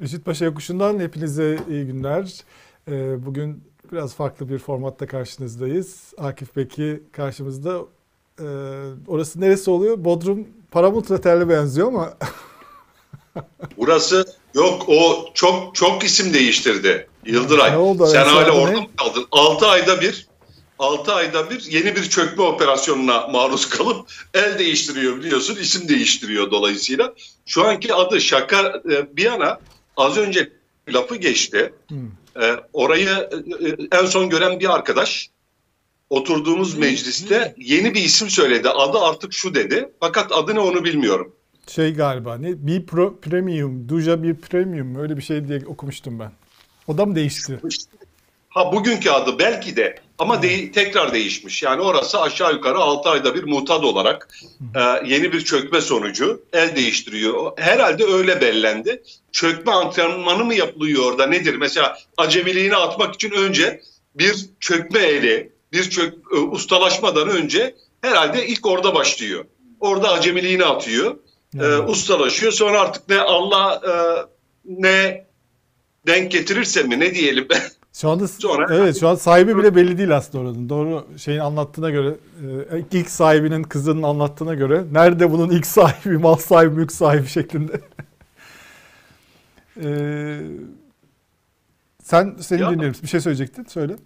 Işıtpaşa Yokuşu'ndan hepinize iyi günler. Ee, bugün biraz farklı bir formatta karşınızdayız. Akif Beki karşımızda. Ee, orası neresi oluyor? Bodrum Paramount Otel'e benziyor ama. Burası yok o çok çok isim değiştirdi. Yıldıray. Ne oldu? Sen En hala orada mı kaldın? 6 ayda bir 6 ayda bir yeni bir çökme operasyonuna maruz kalıp el değiştiriyor biliyorsun. isim değiştiriyor dolayısıyla. Şu anki adı şaka e, bir yana az önce lafı geçti. Hmm. E, orayı e, en son gören bir arkadaş oturduğumuz mecliste yeni bir isim söyledi. Adı artık şu dedi. Fakat adı ne onu bilmiyorum. Şey galiba ne? Bir pro, Premium, Duja bir Premium öyle bir şey diye okumuştum ben. O da mı değişti? Ha bugünkü adı belki de ama de- tekrar değişmiş. Yani orası aşağı yukarı 6 ayda bir mutat olarak e, yeni bir çökme sonucu el değiştiriyor. Herhalde öyle bellendi. Çökme antrenmanı mı yapılıyor orada nedir? Mesela acemiliğini atmak için önce bir çökme eli, bir çök, e, ustalaşmadan önce herhalde ilk orada başlıyor. Orada acemiliğini atıyor. e, ustalaşıyor. Sonra artık ne Allah e, ne denk getirirse mi ne diyelim Şu anda Sonra- evet şu an sahibi bile belli değil aslında oranın. Doğru şeyin anlattığına göre e, ilk sahibinin kızının anlattığına göre nerede bunun ilk sahibi, mal sahibi, mülk sahibi şeklinde. Ee, sen seni Ya-. Bir şey söyleyecektin. Söyle.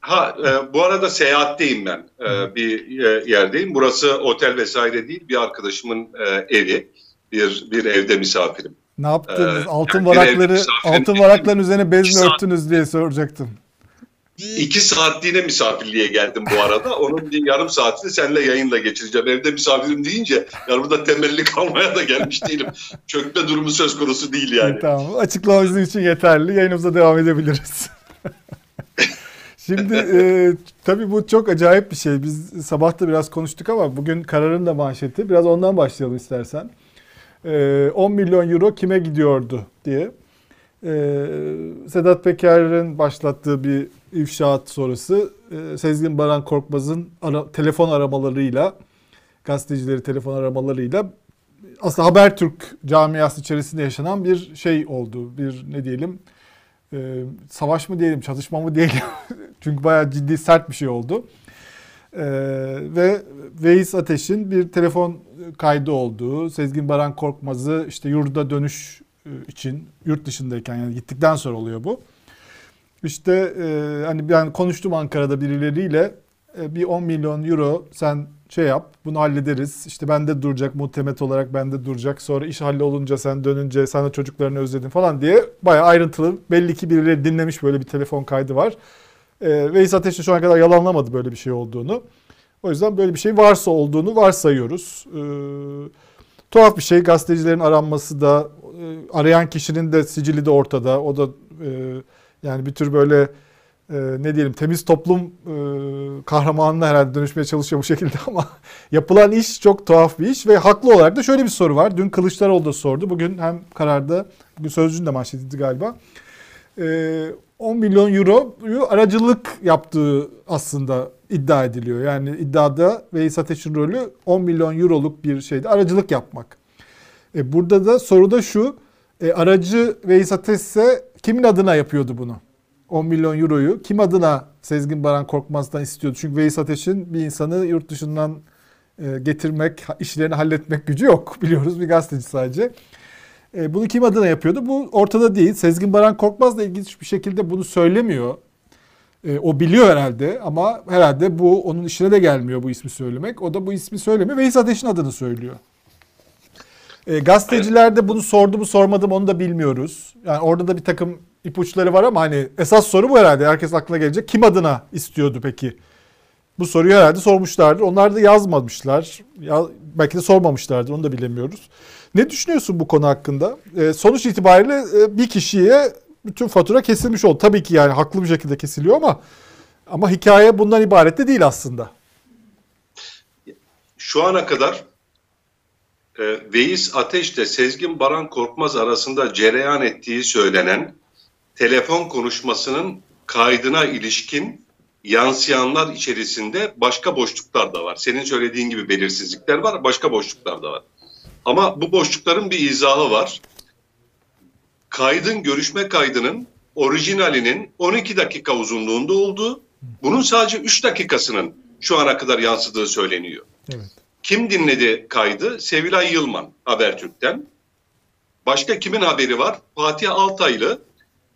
Ha e, bu arada seyahatteyim ben. E, bir e, yerdeyim. Burası otel vesaire değil. Bir arkadaşımın e, evi. Bir bir evde misafirim. Ne yaptınız? Ee, altın yani varakları, altın varakların üzerine bez mi örttünüz diye soracaktım. İki saatliğine misafirliğe geldim bu arada. Onun bir yarım saatini seninle yayınla geçireceğim. Evde misafirim deyince yani burada temelli kalmaya da gelmiş değilim. Çökme durumu söz konusu değil yani. Tamam. Açıklama bizim için yeterli. Yayınımıza devam edebiliriz. Şimdi e, tabii bu çok acayip bir şey. Biz sabah da biraz konuştuk ama bugün kararın da manşeti. Biraz ondan başlayalım istersen. E, 10 milyon euro kime gidiyordu diye. E, Sedat Peker'in başlattığı bir ifşaat sonrası e, Sezgin Baran Korkmaz'ın ara- telefon aramalarıyla gazetecileri telefon aramalarıyla aslında Habertürk camiası içerisinde yaşanan bir şey oldu. Bir ne diyelim e, savaş mı diyelim, çatışma mı diyelim. Çünkü bayağı ciddi sert bir şey oldu. E, ve Veys Ateş'in bir telefon kaydı olduğu, Sezgin Baran Korkmaz'ı işte yurda dönüş e, için yurt dışındayken yani gittikten sonra oluyor bu. İşte e, hani ben konuştum Ankara'da birileriyle e, bir 10 milyon euro sen şey yap bunu hallederiz. İşte bende duracak muhtemet olarak bende duracak. Sonra iş hallolunca sen dönünce sana çocuklarını özledin falan diye bayağı ayrıntılı belli ki birileri dinlemiş böyle bir telefon kaydı var. E, Veys Ateş de şu ana kadar yalanlamadı böyle bir şey olduğunu. O yüzden böyle bir şey varsa olduğunu varsayıyoruz. E, tuhaf bir şey gazetecilerin aranması da e, arayan kişinin de sicili de ortada. O da e, yani bir tür böyle e, ne diyelim temiz toplum e, kahramanına herhalde dönüşmeye çalışıyor bu şekilde ama yapılan iş çok tuhaf bir iş ve haklı olarak da şöyle bir soru var. Dün Kılıçdaroğlu da sordu. Bugün hem kararda, bugün Sözcü'nün de manşetiydi galiba. E, 10 milyon euroyu aracılık yaptığı aslında iddia ediliyor. Yani iddiada Veys Ateş'in rolü 10 milyon euroluk bir şeyde aracılık yapmak. E, burada da soru da şu. E, aracı Veys Ateş ise kimin adına yapıyordu bunu? 10 milyon euroyu kim adına Sezgin Baran Korkmaz'dan istiyordu? Çünkü Veys Ateş'in bir insanı yurt dışından e, getirmek, işlerini halletmek gücü yok. Biliyoruz bir gazeteci sadece. E, bunu kim adına yapıyordu? Bu ortada değil. Sezgin Baran Korkmaz da ilginç bir şekilde bunu söylemiyor. E, o biliyor herhalde ama herhalde bu onun işine de gelmiyor bu ismi söylemek. O da bu ismi söylemiyor. Veys Ateş'in adını söylüyor. E, gazeteciler de bunu sordu mu sormadı mı onu da bilmiyoruz. Yani orada da bir takım ipuçları var ama hani esas soru bu herhalde. Herkes aklına gelecek. Kim adına istiyordu peki? Bu soruyu herhalde sormuşlardır. Onlar da yazmamışlar. Ya, belki de sormamışlardır. Onu da bilemiyoruz. Ne düşünüyorsun bu konu hakkında? E, sonuç itibariyle e, bir kişiye bütün fatura kesilmiş oldu. Tabii ki yani haklı bir şekilde kesiliyor ama ama hikaye bundan ibaret de değil aslında. Şu ana kadar e, Veys Ateş ile Sezgin Baran Korkmaz arasında cereyan ettiği söylenen telefon konuşmasının kaydına ilişkin yansıyanlar içerisinde başka boşluklar da var. Senin söylediğin gibi belirsizlikler var, başka boşluklar da var. Ama bu boşlukların bir izahı var. Kaydın, görüşme kaydının orijinalinin 12 dakika uzunluğunda olduğu, bunun sadece 3 dakikasının şu ana kadar yansıdığı söyleniyor. Evet. Kim dinledi kaydı? Sevilay Yılman Habertürk'ten. Başka kimin haberi var? Fatih Altaylı.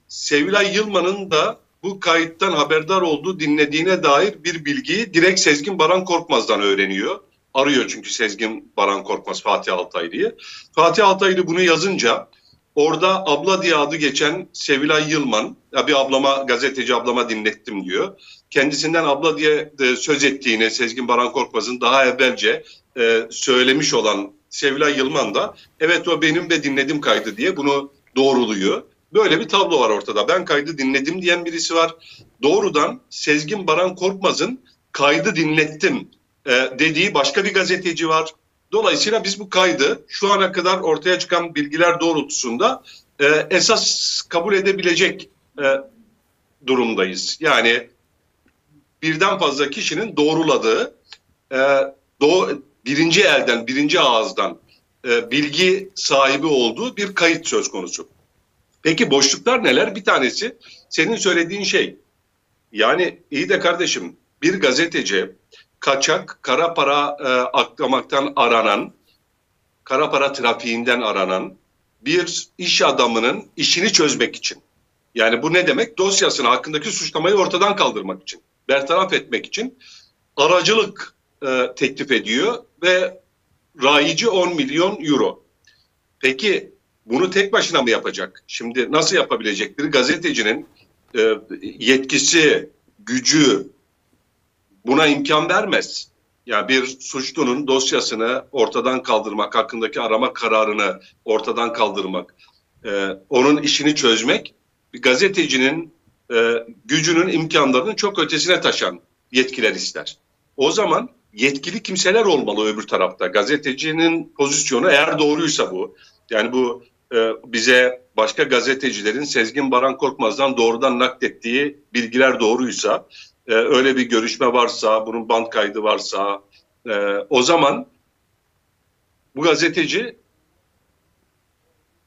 Sevilay Yılman'ın da bu kayıttan haberdar olduğu dinlediğine dair bir bilgiyi direkt Sezgin Baran Korkmaz'dan öğreniyor. Arıyor çünkü Sezgin Baran Korkmaz Fatih Altaylı'yı. Fatih Altaylı bunu yazınca orada abla diye adı geçen Sevilay Yılman, ya bir ablama gazeteci ablama dinlettim diyor. Kendisinden abla diye de söz ettiğini Sezgin Baran Korkmaz'ın daha evvelce e, söylemiş olan Sevilay Yılman da evet o benim ve dinledim kaydı diye bunu doğruluyor. Böyle bir tablo var ortada. Ben kaydı dinledim diyen birisi var. Doğrudan Sezgin Baran Korkmaz'ın kaydı dinlettim e, dediği başka bir gazeteci var. Dolayısıyla biz bu kaydı şu ana kadar ortaya çıkan bilgiler doğrultusunda e, esas kabul edebilecek e, durumdayız. Yani birden fazla kişinin doğruladığı, e, doğ, birinci elden, birinci ağızdan e, bilgi sahibi olduğu bir kayıt söz konusu. Peki boşluklar neler? Bir tanesi senin söylediğin şey. Yani iyi de kardeşim bir gazeteci kaçak kara para e, aklamaktan aranan, kara para trafiğinden aranan bir iş adamının işini çözmek için. Yani bu ne demek? Dosyasını hakkındaki suçlamayı ortadan kaldırmak için, bertaraf etmek için aracılık e, teklif ediyor ve rayici 10 milyon euro. Peki bunu tek başına mı yapacak? Şimdi nasıl yapabilecek? Bir gazetecinin e, yetkisi, gücü buna imkan vermez. Ya yani bir suçlunun dosyasını ortadan kaldırmak, hakkındaki arama kararını ortadan kaldırmak, e, onun işini çözmek gazetecinin e, gücünün imkanlarının çok ötesine taşan yetkiler ister. O zaman yetkili kimseler olmalı öbür tarafta. Gazetecinin pozisyonu eğer doğruysa bu. Yani bu e, bize başka gazetecilerin Sezgin Baran Korkmaz'dan doğrudan naklettiği bilgiler doğruysa, e, öyle bir görüşme varsa, bunun band kaydı varsa, e, o zaman bu gazeteci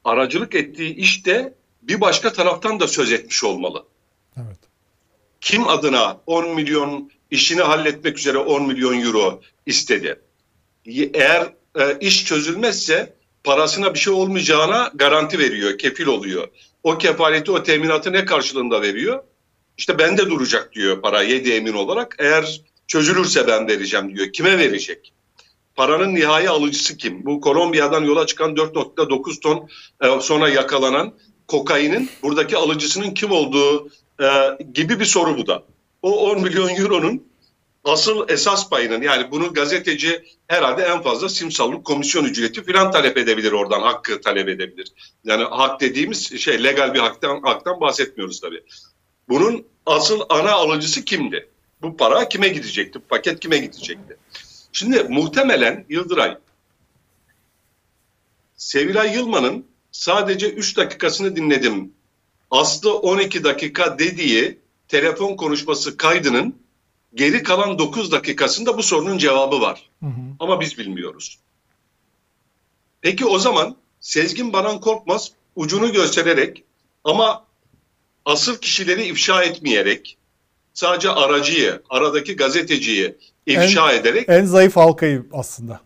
aracılık ettiği işte bir başka taraftan da söz etmiş olmalı. Evet. Kim adına 10 milyon işini halletmek üzere 10 milyon euro istedi? Eğer e, iş çözülmezse parasına bir şey olmayacağına garanti veriyor, kefil oluyor. O kefaleti, o teminatı ne karşılığında veriyor? İşte bende duracak diyor para yedi emin olarak. Eğer çözülürse ben vereceğim diyor. Kime verecek? Paranın nihai alıcısı kim? Bu Kolombiya'dan yola çıkan 4.9 ton e, sonra yakalanan kokainin buradaki alıcısının kim olduğu e, gibi bir soru bu da. O 10 milyon euronun asıl esas payının yani bunu gazeteci herhalde en fazla simsallık komisyon ücreti falan talep edebilir oradan hakkı talep edebilir. Yani hak dediğimiz şey legal bir haktan, haktan bahsetmiyoruz tabii. Bunun asıl ana alıcısı kimdi? Bu para kime gidecekti? Paket kime gidecekti? Şimdi muhtemelen Yıldıray Sevilay Yılman'ın sadece 3 dakikasını dinledim. Aslı 12 dakika dediği telefon konuşması kaydının geri kalan 9 dakikasında bu sorunun cevabı var. Hı hı. Ama biz bilmiyoruz. Peki o zaman Sezgin Baran Korkmaz ucunu göstererek ama asıl kişileri ifşa etmeyerek sadece aracıyı, aradaki gazeteciyi ifşa en, ederek en zayıf halkayı aslında.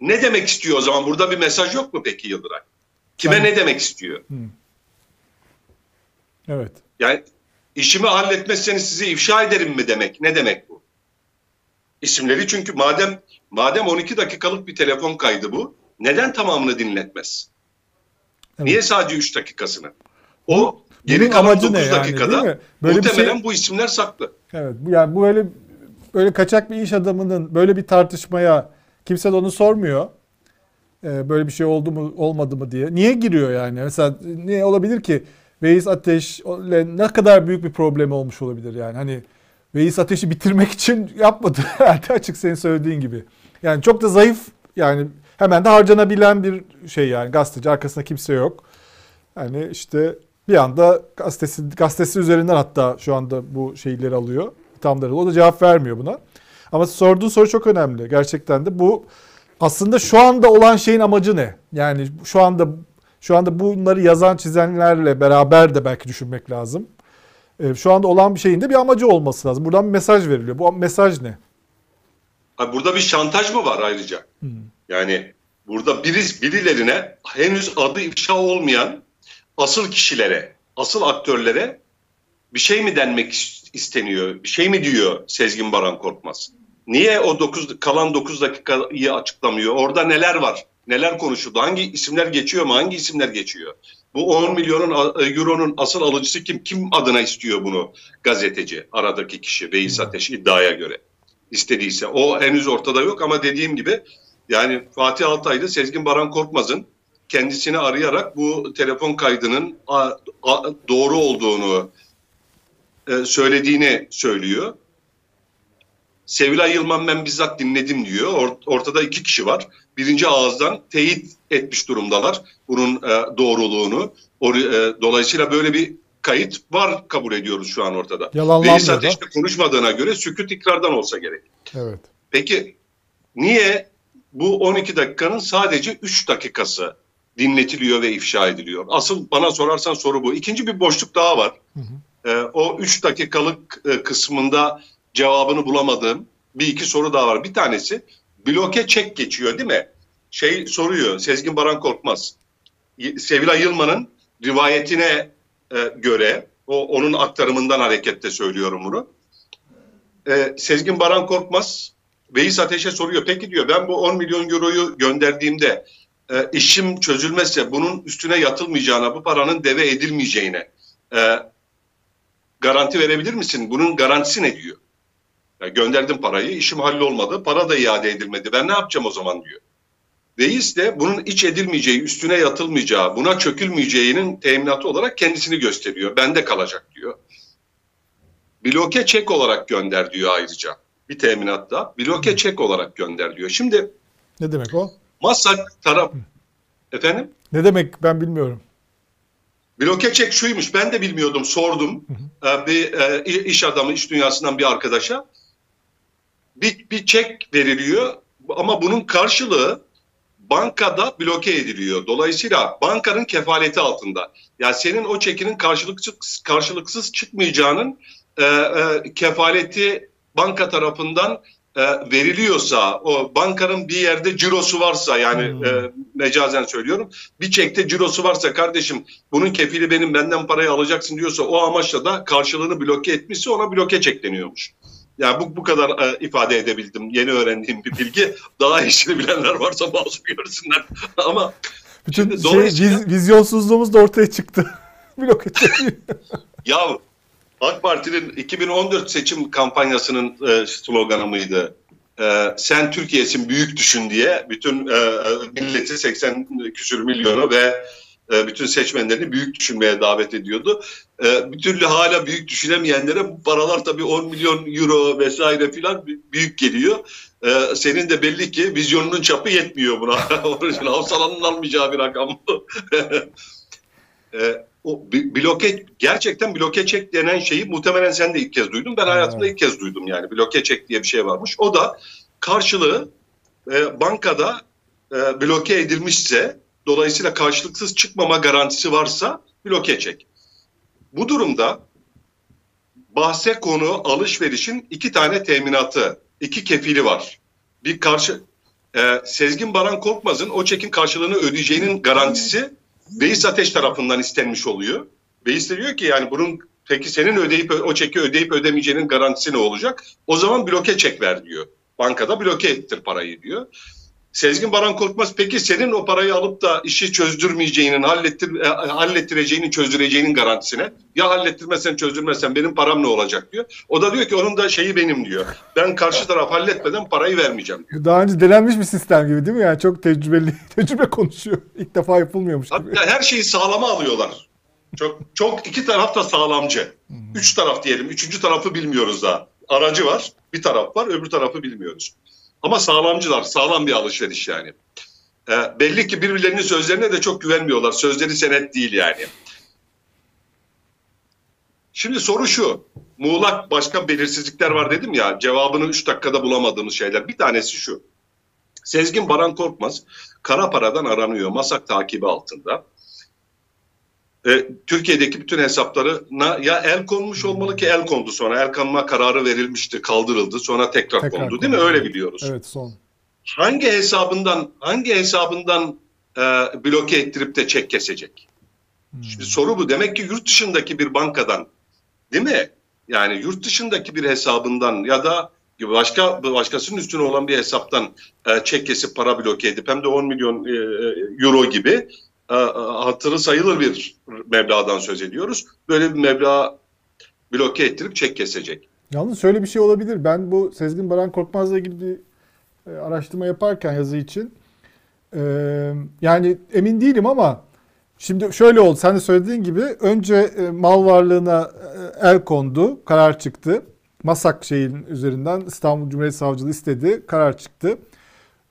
Ne demek istiyor o zaman? Burada bir mesaj yok mu peki Yıldıray? Kime yani, ne demek istiyor? Hı. Evet. Yani işimi halletmezseniz sizi ifşa ederim mi demek? Ne demek bu? İsimleri çünkü madem madem 12 dakikalık bir telefon kaydı bu, neden tamamını dinletmez? Evet. Niye sadece 3 dakikasını? O geri kalan amacı 9 ne yani, dakikada? Böyle muhtemelen şey... bu isimler saklı. Evet. Yani bu böyle böyle kaçak bir iş adamının böyle bir tartışmaya kimse de onu sormuyor. Ee, böyle bir şey oldu mu olmadı mı diye. Niye giriyor yani? Mesela ne olabilir ki? Veys Ateş ne kadar büyük bir problem olmuş olabilir yani. Hani Veys Ateş'i bitirmek için yapmadı herhalde açık senin söylediğin gibi. Yani çok da zayıf yani hemen de harcanabilen bir şey yani gazeteci arkasında kimse yok. Yani işte bir anda gazetesi, gazetesi üzerinden hatta şu anda bu şeyleri alıyor. Tamları o da cevap vermiyor buna. Ama sorduğun soru çok önemli. Gerçekten de bu aslında şu anda olan şeyin amacı ne? Yani şu anda Şu anda bunları yazan çizenlerle beraber de belki düşünmek lazım. E, şu anda olan bir şeyin de bir amacı olması lazım. Buradan bir mesaj veriliyor. Bu mesaj ne? Burada bir şantaj mı var ayrıca? Hmm. Yani burada biriz, birilerine henüz adı ifşa olmayan asıl kişilere, asıl aktörlere bir şey mi denmek isteniyor? Bir şey mi diyor Sezgin Baran Korkmaz? Niye o 9 kalan 9 dakikayı açıklamıyor? Orada neler var? Neler konuşuldu? Hangi isimler geçiyor mu? Hangi isimler geçiyor? Bu 10 milyonun e, euronun asıl alıcısı kim? Kim adına istiyor bunu gazeteci? Aradaki kişi Veys Ateş iddiaya göre istediyse. O henüz ortada yok ama dediğim gibi yani Fatih Altaylı Sezgin Baran Korkmaz'ın kendisini arayarak bu telefon kaydının doğru olduğunu e, söylediğini söylüyor. Sevilay Yılmaz ben bizzat dinledim diyor. ortada iki kişi var. Birinci ağızdan teyit etmiş durumdalar bunun e, doğruluğunu. E, dolayısıyla böyle bir kayıt var kabul ediyoruz şu an ortada. Veys Ateş'te konuşmadığına göre sükut ikrardan olsa gerek. Evet. Peki niye bu 12 dakikanın sadece 3 dakikası dinletiliyor ve ifşa ediliyor? Asıl bana sorarsan soru bu. İkinci bir boşluk daha var. Hı hı. Ee, o 3 dakikalık e, kısmında cevabını bulamadığım bir iki soru daha var. Bir tanesi bloke çek geçiyor değil mi? Şey soruyor Sezgin Baran Korkmaz. Sevilay Yılmaz'ın rivayetine e, göre o onun aktarımından hareketle söylüyorum bunu. E, Sezgin Baran Korkmaz Veys Ateş'e soruyor. Peki diyor ben bu 10 milyon euroyu gönderdiğimde e, işim çözülmezse bunun üstüne yatılmayacağına, bu paranın deve edilmeyeceğine e, garanti verebilir misin? Bunun garantisi ne diyor? Yani gönderdim parayı, işim hallolmadı, para da iade edilmedi. Ben ne yapacağım o zaman diyor. Reis de bunun iç edilmeyeceği, üstüne yatılmayacağı, buna çökülmeyeceğinin teminatı olarak kendisini gösteriyor. Bende kalacak diyor. Bloke çek olarak gönder diyor ayrıca. Bir teminatta bloke çek olarak gönder diyor. Şimdi ne demek o? Masak taraf efendim? Ne demek ben bilmiyorum. Bloke çek şuymuş ben de bilmiyordum sordum hı hı. Ee, bir e, iş adamı iş dünyasından bir arkadaşa bir, bir çek veriliyor ama bunun karşılığı bankada bloke ediliyor. Dolayısıyla bankanın kefaleti altında. Yani senin o çekinin karşılıksız, karşılıksız çıkmayacağının e, e, kefaleti banka tarafından e, veriliyorsa, o bankanın bir yerde cirosu varsa yani hmm. e, mecazen söylüyorum, bir çekte cirosu varsa kardeşim bunun kefili benim benden parayı alacaksın diyorsa o amaçla da karşılığını bloke etmişse ona bloke çek deniyormuş. Yani bu, bu kadar e, ifade edebildim. Yeni öğrendiğim bir bilgi. Daha işini bilenler varsa masum görsünler. Ama bütün şey, viz, vizyonsuzluğumuz da ortaya çıktı. Blok ya AK Parti'nin 2014 seçim kampanyasının e, sloganı mıydı? E, sen Türkiye'sin büyük düşün diye bütün e, milleti 80 küsür milyonu ve e, bütün seçmenlerini büyük düşünmeye davet ediyordu. E, bir türlü hala büyük düşünemeyenlere bu paralar tabii 10 milyon euro vesaire filan büyük geliyor. E, senin de belli ki vizyonunun çapı yetmiyor buna. Onun için Havsalan'ın almayacağı bir rakam bu. o bloke gerçekten bloke çek denen şeyi muhtemelen sen de ilk kez duydun. Ben hayatımda ilk kez duydum yani bloke çek diye bir şey varmış. O da karşılığı e, bankada e, bloke edilmişse dolayısıyla karşılıksız çıkmama garantisi varsa bloke çek. Bu durumda bahse konu alışverişin iki tane teminatı, iki kefili var. Bir karşı e, Sezgin Baran Korkmaz'ın o çekin karşılığını ödeyeceğinin garantisi Beis Ateş tarafından istenmiş oluyor. Beis de diyor ki yani bunun peki senin ödeyip o çeki ödeyip ödemeyeceğinin garantisi ne olacak? O zaman bloke çek ver diyor. Bankada bloke ettir parayı diyor. Sezgin Baran Korkmaz peki senin o parayı alıp da işi çözdürmeyeceğinin, hallettir, e, hallettireceğinin, çözdüreceğinin garantisine. Ya hallettirmezsen, çözdürmezsen benim param ne olacak diyor. O da diyor ki onun da şeyi benim diyor. Ben karşı taraf halletmeden parayı vermeyeceğim diyor. Daha önce denenmiş bir sistem gibi değil mi? Yani çok tecrübeli, tecrübe konuşuyor. İlk defa yapılmıyormuş gibi. Hatta her şeyi sağlama alıyorlar. Çok çok iki taraf da sağlamcı. Hmm. Üç taraf diyelim. Üçüncü tarafı bilmiyoruz daha. Aracı var, bir taraf var, öbür tarafı bilmiyoruz. Ama sağlamcılar, sağlam bir alışveriş yani. E, belli ki birbirlerinin sözlerine de çok güvenmiyorlar. Sözleri senet değil yani. Şimdi soru şu. Muğlak başka belirsizlikler var dedim ya. Cevabını 3 dakikada bulamadığımız şeyler. Bir tanesi şu. Sezgin Baran Korkmaz kara paradan aranıyor. Masak takibi altında. E, Türkiye'deki bütün hesaplarına ya el konmuş olmalı ki el kondu sonra el kanma kararı verilmişti kaldırıldı sonra tekrar, Tekrar kondu değil mi öyle biliyoruz. Evet son. Hangi hesabından hangi hesabından e, bloke ettirip de çek kesecek? Hmm. Şimdi soru bu. Demek ki yurt dışındaki bir bankadan değil mi? Yani yurt dışındaki bir hesabından ya da başka başkasının üstüne olan bir hesaptan e, çek kesip para bloke edip hem de 10 milyon e, euro gibi e, hatırı sayılır bir meblağdan söz ediyoruz. Böyle bir meblağ bloke ettirip çek kesecek. Yalnız şöyle bir şey olabilir. Ben bu Sezgin Baran Korkmaz'la ilgili bir e, araştırma yaparken yazı için e, yani emin değilim ama şimdi şöyle oldu. Sen de söylediğin gibi önce e, mal varlığına e, el kondu. Karar çıktı. Masak şeyin üzerinden İstanbul Cumhuriyet Savcılığı istedi. Karar çıktı.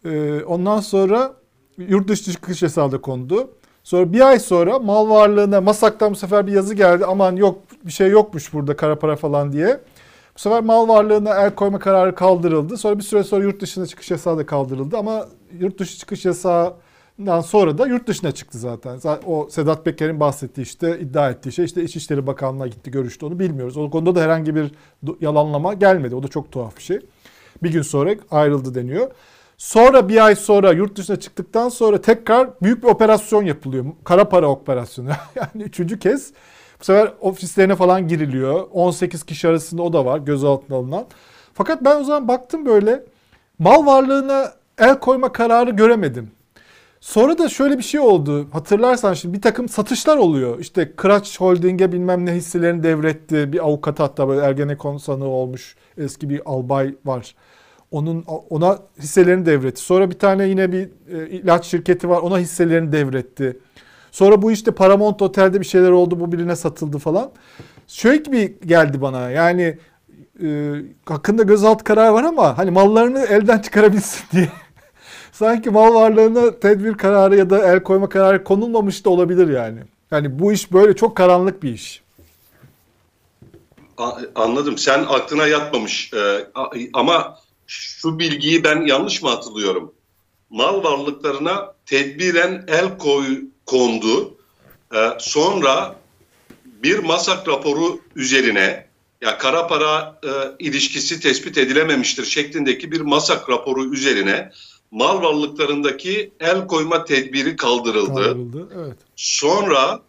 E, ondan sonra yurt dışı çıkış yasağı da kondu. Sonra bir ay sonra mal varlığına Masak'tan bu sefer bir yazı geldi. Aman yok bir şey yokmuş burada kara para falan diye. Bu sefer mal varlığına el koyma kararı kaldırıldı. Sonra bir süre sonra yurt dışına çıkış yasağı da kaldırıldı. Ama yurt dışı çıkış yasağından sonra da yurt dışına çıktı zaten. O Sedat Peker'in bahsettiği işte iddia ettiği şey işte İçişleri Bakanlığı'na gitti görüştü onu bilmiyoruz. O konuda da herhangi bir yalanlama gelmedi. O da çok tuhaf bir şey. Bir gün sonra ayrıldı deniyor. Sonra bir ay sonra yurt dışına çıktıktan sonra tekrar büyük bir operasyon yapılıyor. Kara para operasyonu. yani üçüncü kez bu sefer ofislerine falan giriliyor. 18 kişi arasında o da var gözaltına alınan. Fakat ben o zaman baktım böyle mal varlığına el koyma kararı göremedim. Sonra da şöyle bir şey oldu. Hatırlarsan şimdi bir takım satışlar oluyor. İşte Kıraç Holding'e bilmem ne hisselerini devretti. Bir avukat hatta böyle Ergenekon sanığı olmuş eski bir albay var. Onun ona hisselerini devretti. Sonra bir tane yine bir e, ilaç şirketi var. Ona hisselerini devretti. Sonra bu işte Paramount Otel'de bir şeyler oldu. Bu birine satıldı falan. Şöyle gibi geldi bana. Yani e, hakkında gözaltı kararı var ama hani mallarını elden çıkarabilsin diye. Sanki mal varlığına tedbir kararı ya da el koyma kararı konulmamış da olabilir yani. Yani bu iş böyle çok karanlık bir iş. Anladım. Sen aklına yatmamış. Ee, ama şu bilgiyi ben yanlış mı hatırlıyorum? Mal varlıklarına tedbiren el koy kondu. Ee, sonra bir masak raporu üzerine ya kara para e, ilişkisi tespit edilememiştir şeklindeki bir masak raporu üzerine mal varlıklarındaki el koyma tedbiri kaldırıldı. Kaldırıldı. Evet. Sonra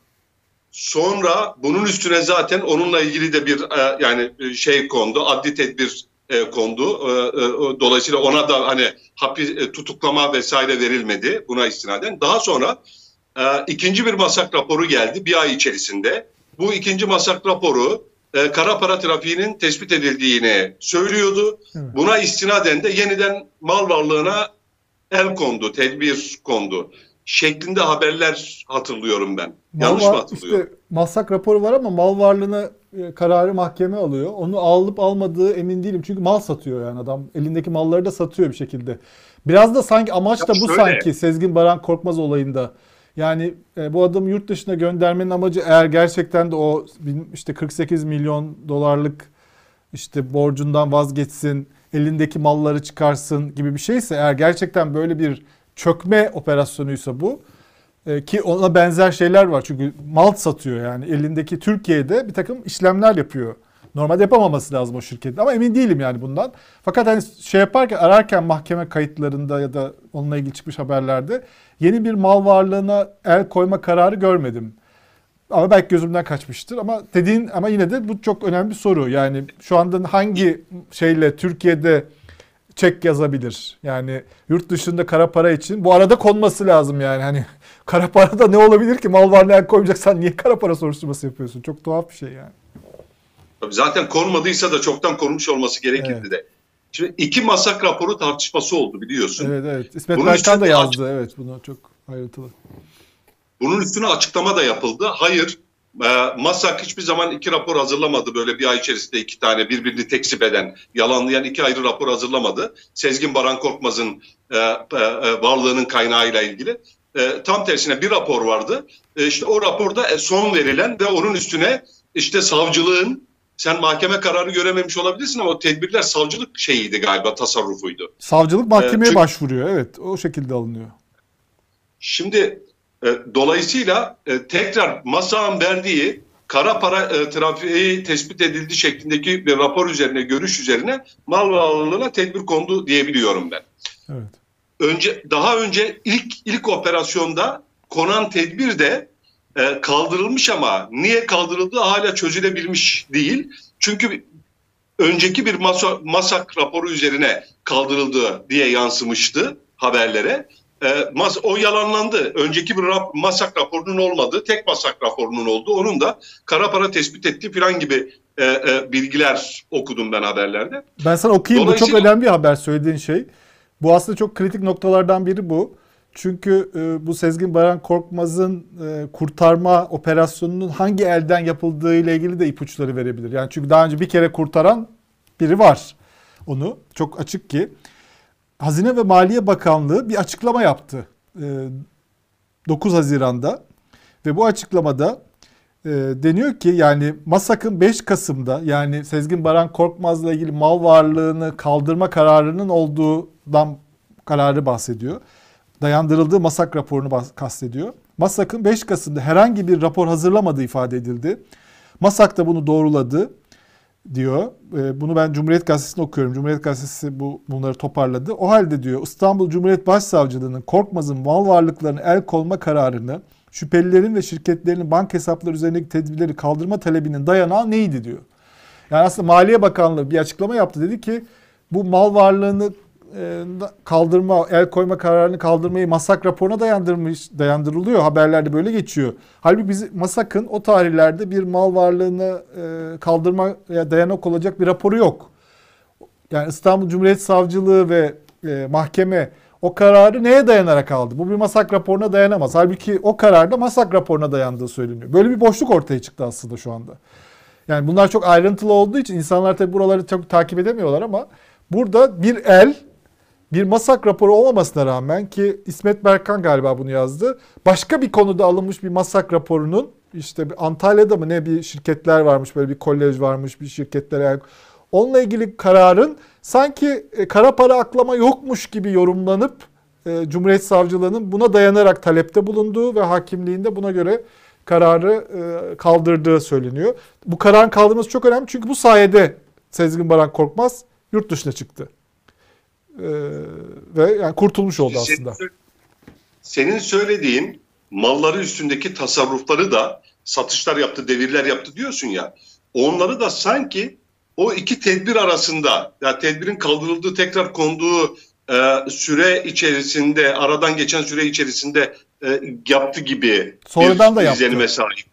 sonra bunun üstüne zaten onunla ilgili de bir e, yani e, şey kondu, adli tedbir e, kondu. E, e, dolayısıyla ona da hani hapis e, tutuklama vesaire verilmedi buna istinaden. Daha sonra e, ikinci bir masak raporu geldi bir ay içerisinde. Bu ikinci masak raporu e, kara para trafiğinin tespit edildiğini söylüyordu. Buna istinaden de yeniden mal varlığına el kondu, tedbir kondu şeklinde haberler hatırlıyorum ben. Mal Yanlış var- mı hatırlıyorum? işte masak raporu var ama mal varlığına kararı mahkeme alıyor. Onu alıp almadığı emin değilim. Çünkü mal satıyor yani adam. Elindeki malları da satıyor bir şekilde. Biraz da sanki amaç da bu şöyle. sanki Sezgin Baran Korkmaz olayında. Yani e, bu adamı yurt dışına göndermenin amacı eğer gerçekten de o işte 48 milyon dolarlık işte borcundan vazgeçsin, elindeki malları çıkarsın gibi bir şeyse eğer gerçekten böyle bir çökme operasyonuysa bu e, ki ona benzer şeyler var çünkü mal satıyor yani elindeki Türkiye'de bir takım işlemler yapıyor. Normalde yapamaması lazım o şirketin ama emin değilim yani bundan. Fakat hani şey yaparken ararken mahkeme kayıtlarında ya da onunla ilgili çıkmış haberlerde yeni bir mal varlığına el koyma kararı görmedim. Ama belki gözümden kaçmıştır ama dediğin ama yine de bu çok önemli bir soru. Yani şu anda hangi şeyle Türkiye'de çek yazabilir? Yani yurt dışında kara para için bu arada konması lazım yani. Hani kara para da ne olabilir ki? Mal varlığına el koymayacaksan niye kara para soruşturması yapıyorsun? Çok tuhaf bir şey yani. Tabii Zaten konmadıysa da çoktan konmuş olması gerekirdi Evet. de. Şimdi iki masak raporu tartışması oldu biliyorsun. Evet evet. İsmet Bunun Berkan da yazdı evet bunu çok ayrıntılı. Bunun üstüne açıklama da yapıldı. Hayır, e, MASAK hiçbir zaman iki rapor hazırlamadı. Böyle bir ay içerisinde iki tane birbirini tekzip eden, yalanlayan iki ayrı rapor hazırlamadı. Sezgin Baran Korkmaz'ın e, e, e, varlığının kaynağıyla ilgili. E, tam tersine bir rapor vardı. E, işte o raporda e, son verilen ve onun üstüne işte savcılığın sen mahkeme kararı görememiş olabilirsin ama o tedbirler savcılık şeyiydi galiba tasarrufuydu. Savcılık mahkemeye çünkü- başvuruyor evet o şekilde alınıyor. Şimdi E, dolayısıyla e, tekrar MASA'nın verdiği kara para e, trafiği tespit edildi şeklindeki bir rapor üzerine, görüş üzerine mal varlığına tedbir kondu diyebiliyorum ben. Evet. Önce daha önce ilk ilk operasyonda konan tedbir de e, kaldırılmış ama niye kaldırıldığı hala çözülebilmiş değil. Çünkü önceki bir masa, masak raporu üzerine kaldırıldığı diye yansımıştı haberlere. E, mas, o yalanlandı. Önceki bir rap, masak raporunun olmadığı, tek masak raporunun olduğu, onun da kara para tespit ettiği falan gibi e, e, bilgiler okudum ben haberlerde. Ben sana okuyayım. Bu çok önemli bir haber söylediğin şey. Bu aslında çok kritik noktalardan biri bu. Çünkü e, bu Sezgin Baran Korkmaz'ın e, kurtarma operasyonunun hangi elden yapıldığı ile ilgili de ipuçları verebilir. Yani çünkü daha önce bir kere kurtaran biri var onu. Çok açık ki. Hazine ve Maliye Bakanlığı bir açıklama yaptı. E, 9 Haziran'da ve bu açıklamada e, deniyor ki yani MASAK'ın 5 Kasım'da yani Sezgin Baran Korkmaz'la ilgili mal varlığını kaldırma kararının olduğundan kararı bahsediyor. Dayandırıldığı MASAK raporunu kastediyor. MASAK'ın 5 Kasım'da herhangi bir rapor hazırlamadığı ifade edildi. MASAK da bunu doğruladı diyor. E, bunu ben Cumhuriyet Gazetesi'nde okuyorum. Cumhuriyet Gazetesi bu bunları toparladı. O halde diyor İstanbul Cumhuriyet Başsavcılığı'nın Korkmaz'ın mal varlıklarını el kolma kararını şüphelilerin ve şirketlerinin bank hesapları üzerindeki tedbirleri kaldırma talebinin dayanağı neydi diyor. Yani aslında Maliye Bakanlığı bir açıklama yaptı. Dedi ki bu mal varlığını e, kaldırma, el koyma kararını kaldırmayı Masak raporuna dayandırmış, dayandırılıyor. Haberlerde böyle geçiyor. Halbuki biz Masak'ın o tarihlerde bir mal varlığını e, kaldırmaya dayanak olacak bir raporu yok. Yani İstanbul Cumhuriyet Savcılığı ve e, mahkeme o kararı neye dayanarak aldı? Bu bir masak raporuna dayanamaz. Halbuki o kararda masak raporuna dayandığı söyleniyor. Böyle bir boşluk ortaya çıktı aslında şu anda. Yani bunlar çok ayrıntılı olduğu için insanlar tabi buraları çok takip edemiyorlar ama burada bir el bir masak raporu olmamasına rağmen ki İsmet Berkan galiba bunu yazdı. Başka bir konuda alınmış bir masak raporunun işte Antalya'da mı ne bir şirketler varmış böyle bir kolej varmış bir şirketlere onunla ilgili kararın sanki e, kara para aklama yokmuş gibi yorumlanıp e, Cumhuriyet Savcılığı'nın buna dayanarak talepte bulunduğu ve hakimliğinde buna göre kararı e, kaldırdığı söyleniyor. Bu kararın kaldırması çok önemli çünkü bu sayede Sezgin Baran Korkmaz yurt dışına çıktı. ve yani kurtulmuş oldu aslında. Senin söylediğin malları üstündeki tasarrufları da satışlar yaptı, devirler yaptı diyorsun ya. Onları da sanki o iki tedbir arasında yani tedbirin kaldırıldığı tekrar konduğu e, süre içerisinde aradan geçen süre içerisinde e, yaptı gibi sonradan bir da yaptı. sahip.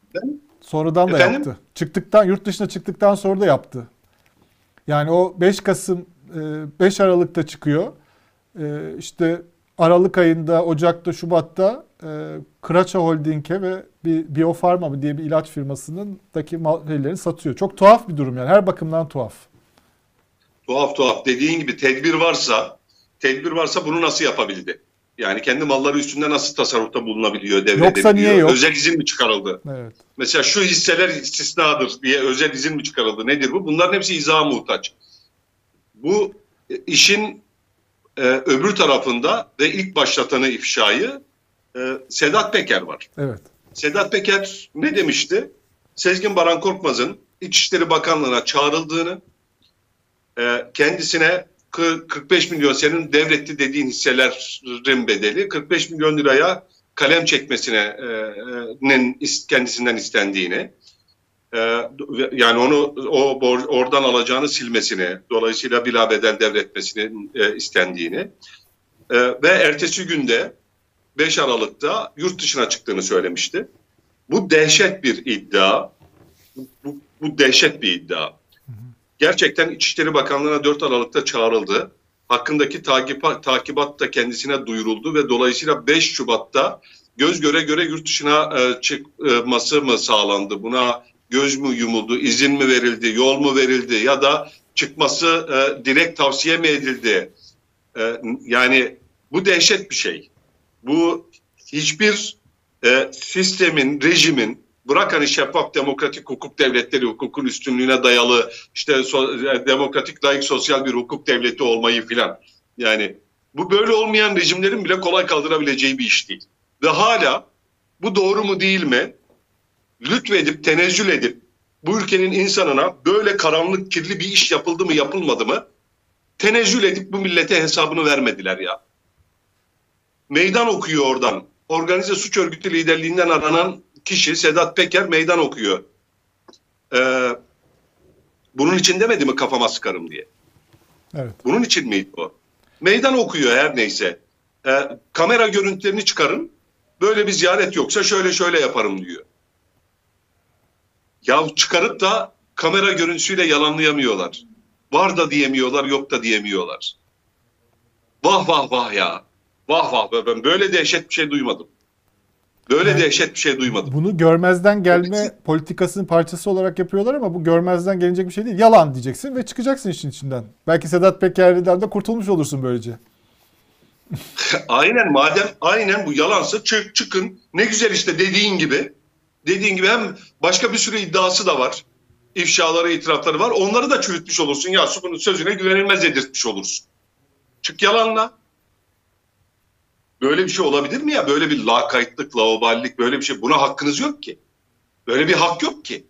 Sonradan da Efendim? yaptı. Çıktıktan yurt dışına çıktıktan sonra da yaptı. Yani o 5 Kasım 5 e, Aralık'ta çıkıyor. E, işte Aralık ayında, Ocak'ta, Şubat'ta e, Kıraça Holding'e ve bir Biofarma mı diye bir ilaç firmasının daki malzemelerini satıyor. Çok tuhaf bir durum yani. Her bakımdan tuhaf. Tuhaf tuhaf. Dediğin gibi tedbir varsa, tedbir varsa bunu nasıl yapabildi? Yani kendi malları üstünde nasıl tasarrufta bulunabiliyor, devredebiliyor? Yoksa niye yok? Özel izin mi çıkarıldı? Evet. Mesela şu hisseler istisnadır diye özel izin mi çıkarıldı? Nedir bu? Bunların hepsi izaha muhtaç. Bu e, işin e, öbür tarafında ve ilk başlatanı ifşayı e, Sedat Peker var. Evet. Sedat Peker ne demişti? Sezgin Baran Korkmaz'ın İçişleri Bakanlığı'na çağrıldığını, e, kendisine 45 milyon senin devretti dediğin hisselerin bedeli 45 milyon liraya kalem çekmesine e, kendisinden istendiğini e, yani onu o oradan alacağını silmesini dolayısıyla bila bedel devretmesini e, istendiğini e, ve ertesi günde 5 Aralık'ta yurt dışına çıktığını söylemişti. Bu dehşet bir iddia. Bu, bu dehşet bir iddia. Gerçekten İçişleri Bakanlığı'na 4 Aralık'ta çağrıldı. Hakkındaki takip, takibat da kendisine duyuruldu ve dolayısıyla 5 Şubat'ta göz göre göre yurt dışına e, çıkması mı sağlandı? Buna göz mü yumuldu, izin mi verildi, yol mu verildi ya da çıkması e, direkt tavsiye mi edildi? E, yani bu dehşet bir şey. Bu hiçbir e, sistemin, rejimin bırak hani şeffaf demokratik hukuk devletleri hukukun üstünlüğüne dayalı işte so, e, demokratik layık sosyal bir hukuk devleti olmayı filan. Yani bu böyle olmayan rejimlerin bile kolay kaldırabileceği bir iş değil. Ve hala bu doğru mu değil mi? Lütfedip tenezzül edip bu ülkenin insanına böyle karanlık kirli bir iş yapıldı mı yapılmadı mı tenezzül edip bu millete hesabını vermediler ya. Meydan okuyor oradan. Organize suç örgütü liderliğinden aranan kişi Sedat Peker meydan okuyor. Ee, bunun için demedi mi kafama sıkarım diye. Evet. Bunun için miydi o? Meydan okuyor her neyse. Ee, kamera görüntülerini çıkarın. Böyle bir ziyaret yoksa şöyle şöyle yaparım diyor. Ya çıkarıp da kamera görüntüsüyle yalanlayamıyorlar. Var da diyemiyorlar, yok da diyemiyorlar. Vah vah vah ya. Vah vah ben böyle dehşet bir şey duymadım. Böyle Yani dehşet bir şey duymadım. Bunu görmezden gelme politikasının parçası olarak yapıyorlar ama bu görmezden gelecek bir şey değil. Yalan diyeceksin ve çıkacaksın işin içinden. Belki Sedat Peker'den de kurtulmuş olursun böylece. Aynen madem aynen bu yalansa çık çıkın. Ne güzel işte dediğin gibi. Dediğin gibi hem başka bir sürü iddiası da var. İfşaları, itirafları var. Onları da çürütmüş olursun. Ya su bunun sözüne güvenilmez dedirtmiş olursun. Çık yalanla. Böyle bir şey olabilir mi ya? Böyle bir lakaytlık, laoballik böyle bir şey. Buna hakkınız yok ki. Böyle bir hak yok ki.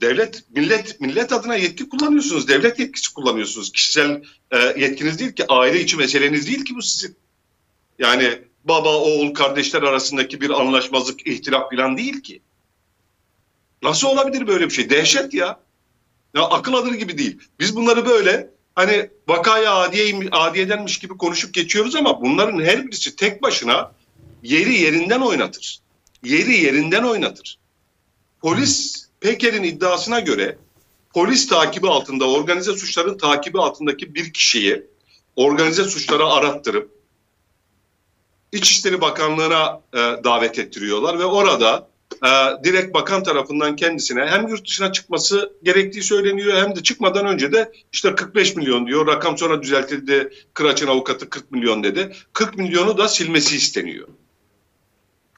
Devlet, millet, millet adına yetki kullanıyorsunuz. Devlet yetkisi kullanıyorsunuz. Kişisel e, yetkiniz değil ki. Aile içi meseleniz değil ki bu sizin. Yani baba, oğul, kardeşler arasındaki bir anlaşmazlık, ihtilaf falan değil ki. Nasıl olabilir böyle bir şey? Dehşet ya. Ya akıl alır gibi değil. Biz bunları böyle hani vakaya adiye, adiyedenmiş gibi konuşup geçiyoruz ama bunların her birisi tek başına yeri yerinden oynatır. Yeri yerinden oynatır. Polis Peker'in iddiasına göre polis takibi altında, organize suçların takibi altındaki bir kişiyi organize suçlara arattırıp İçişleri Bakanlığı'na e, davet ettiriyorlar ve orada e, direkt bakan tarafından kendisine hem yurt dışına çıkması gerektiği söyleniyor hem de çıkmadan önce de işte 45 milyon diyor. Rakam sonra düzeltildi. Kıraç'ın avukatı 40 milyon dedi. 40 milyonu da silmesi isteniyor.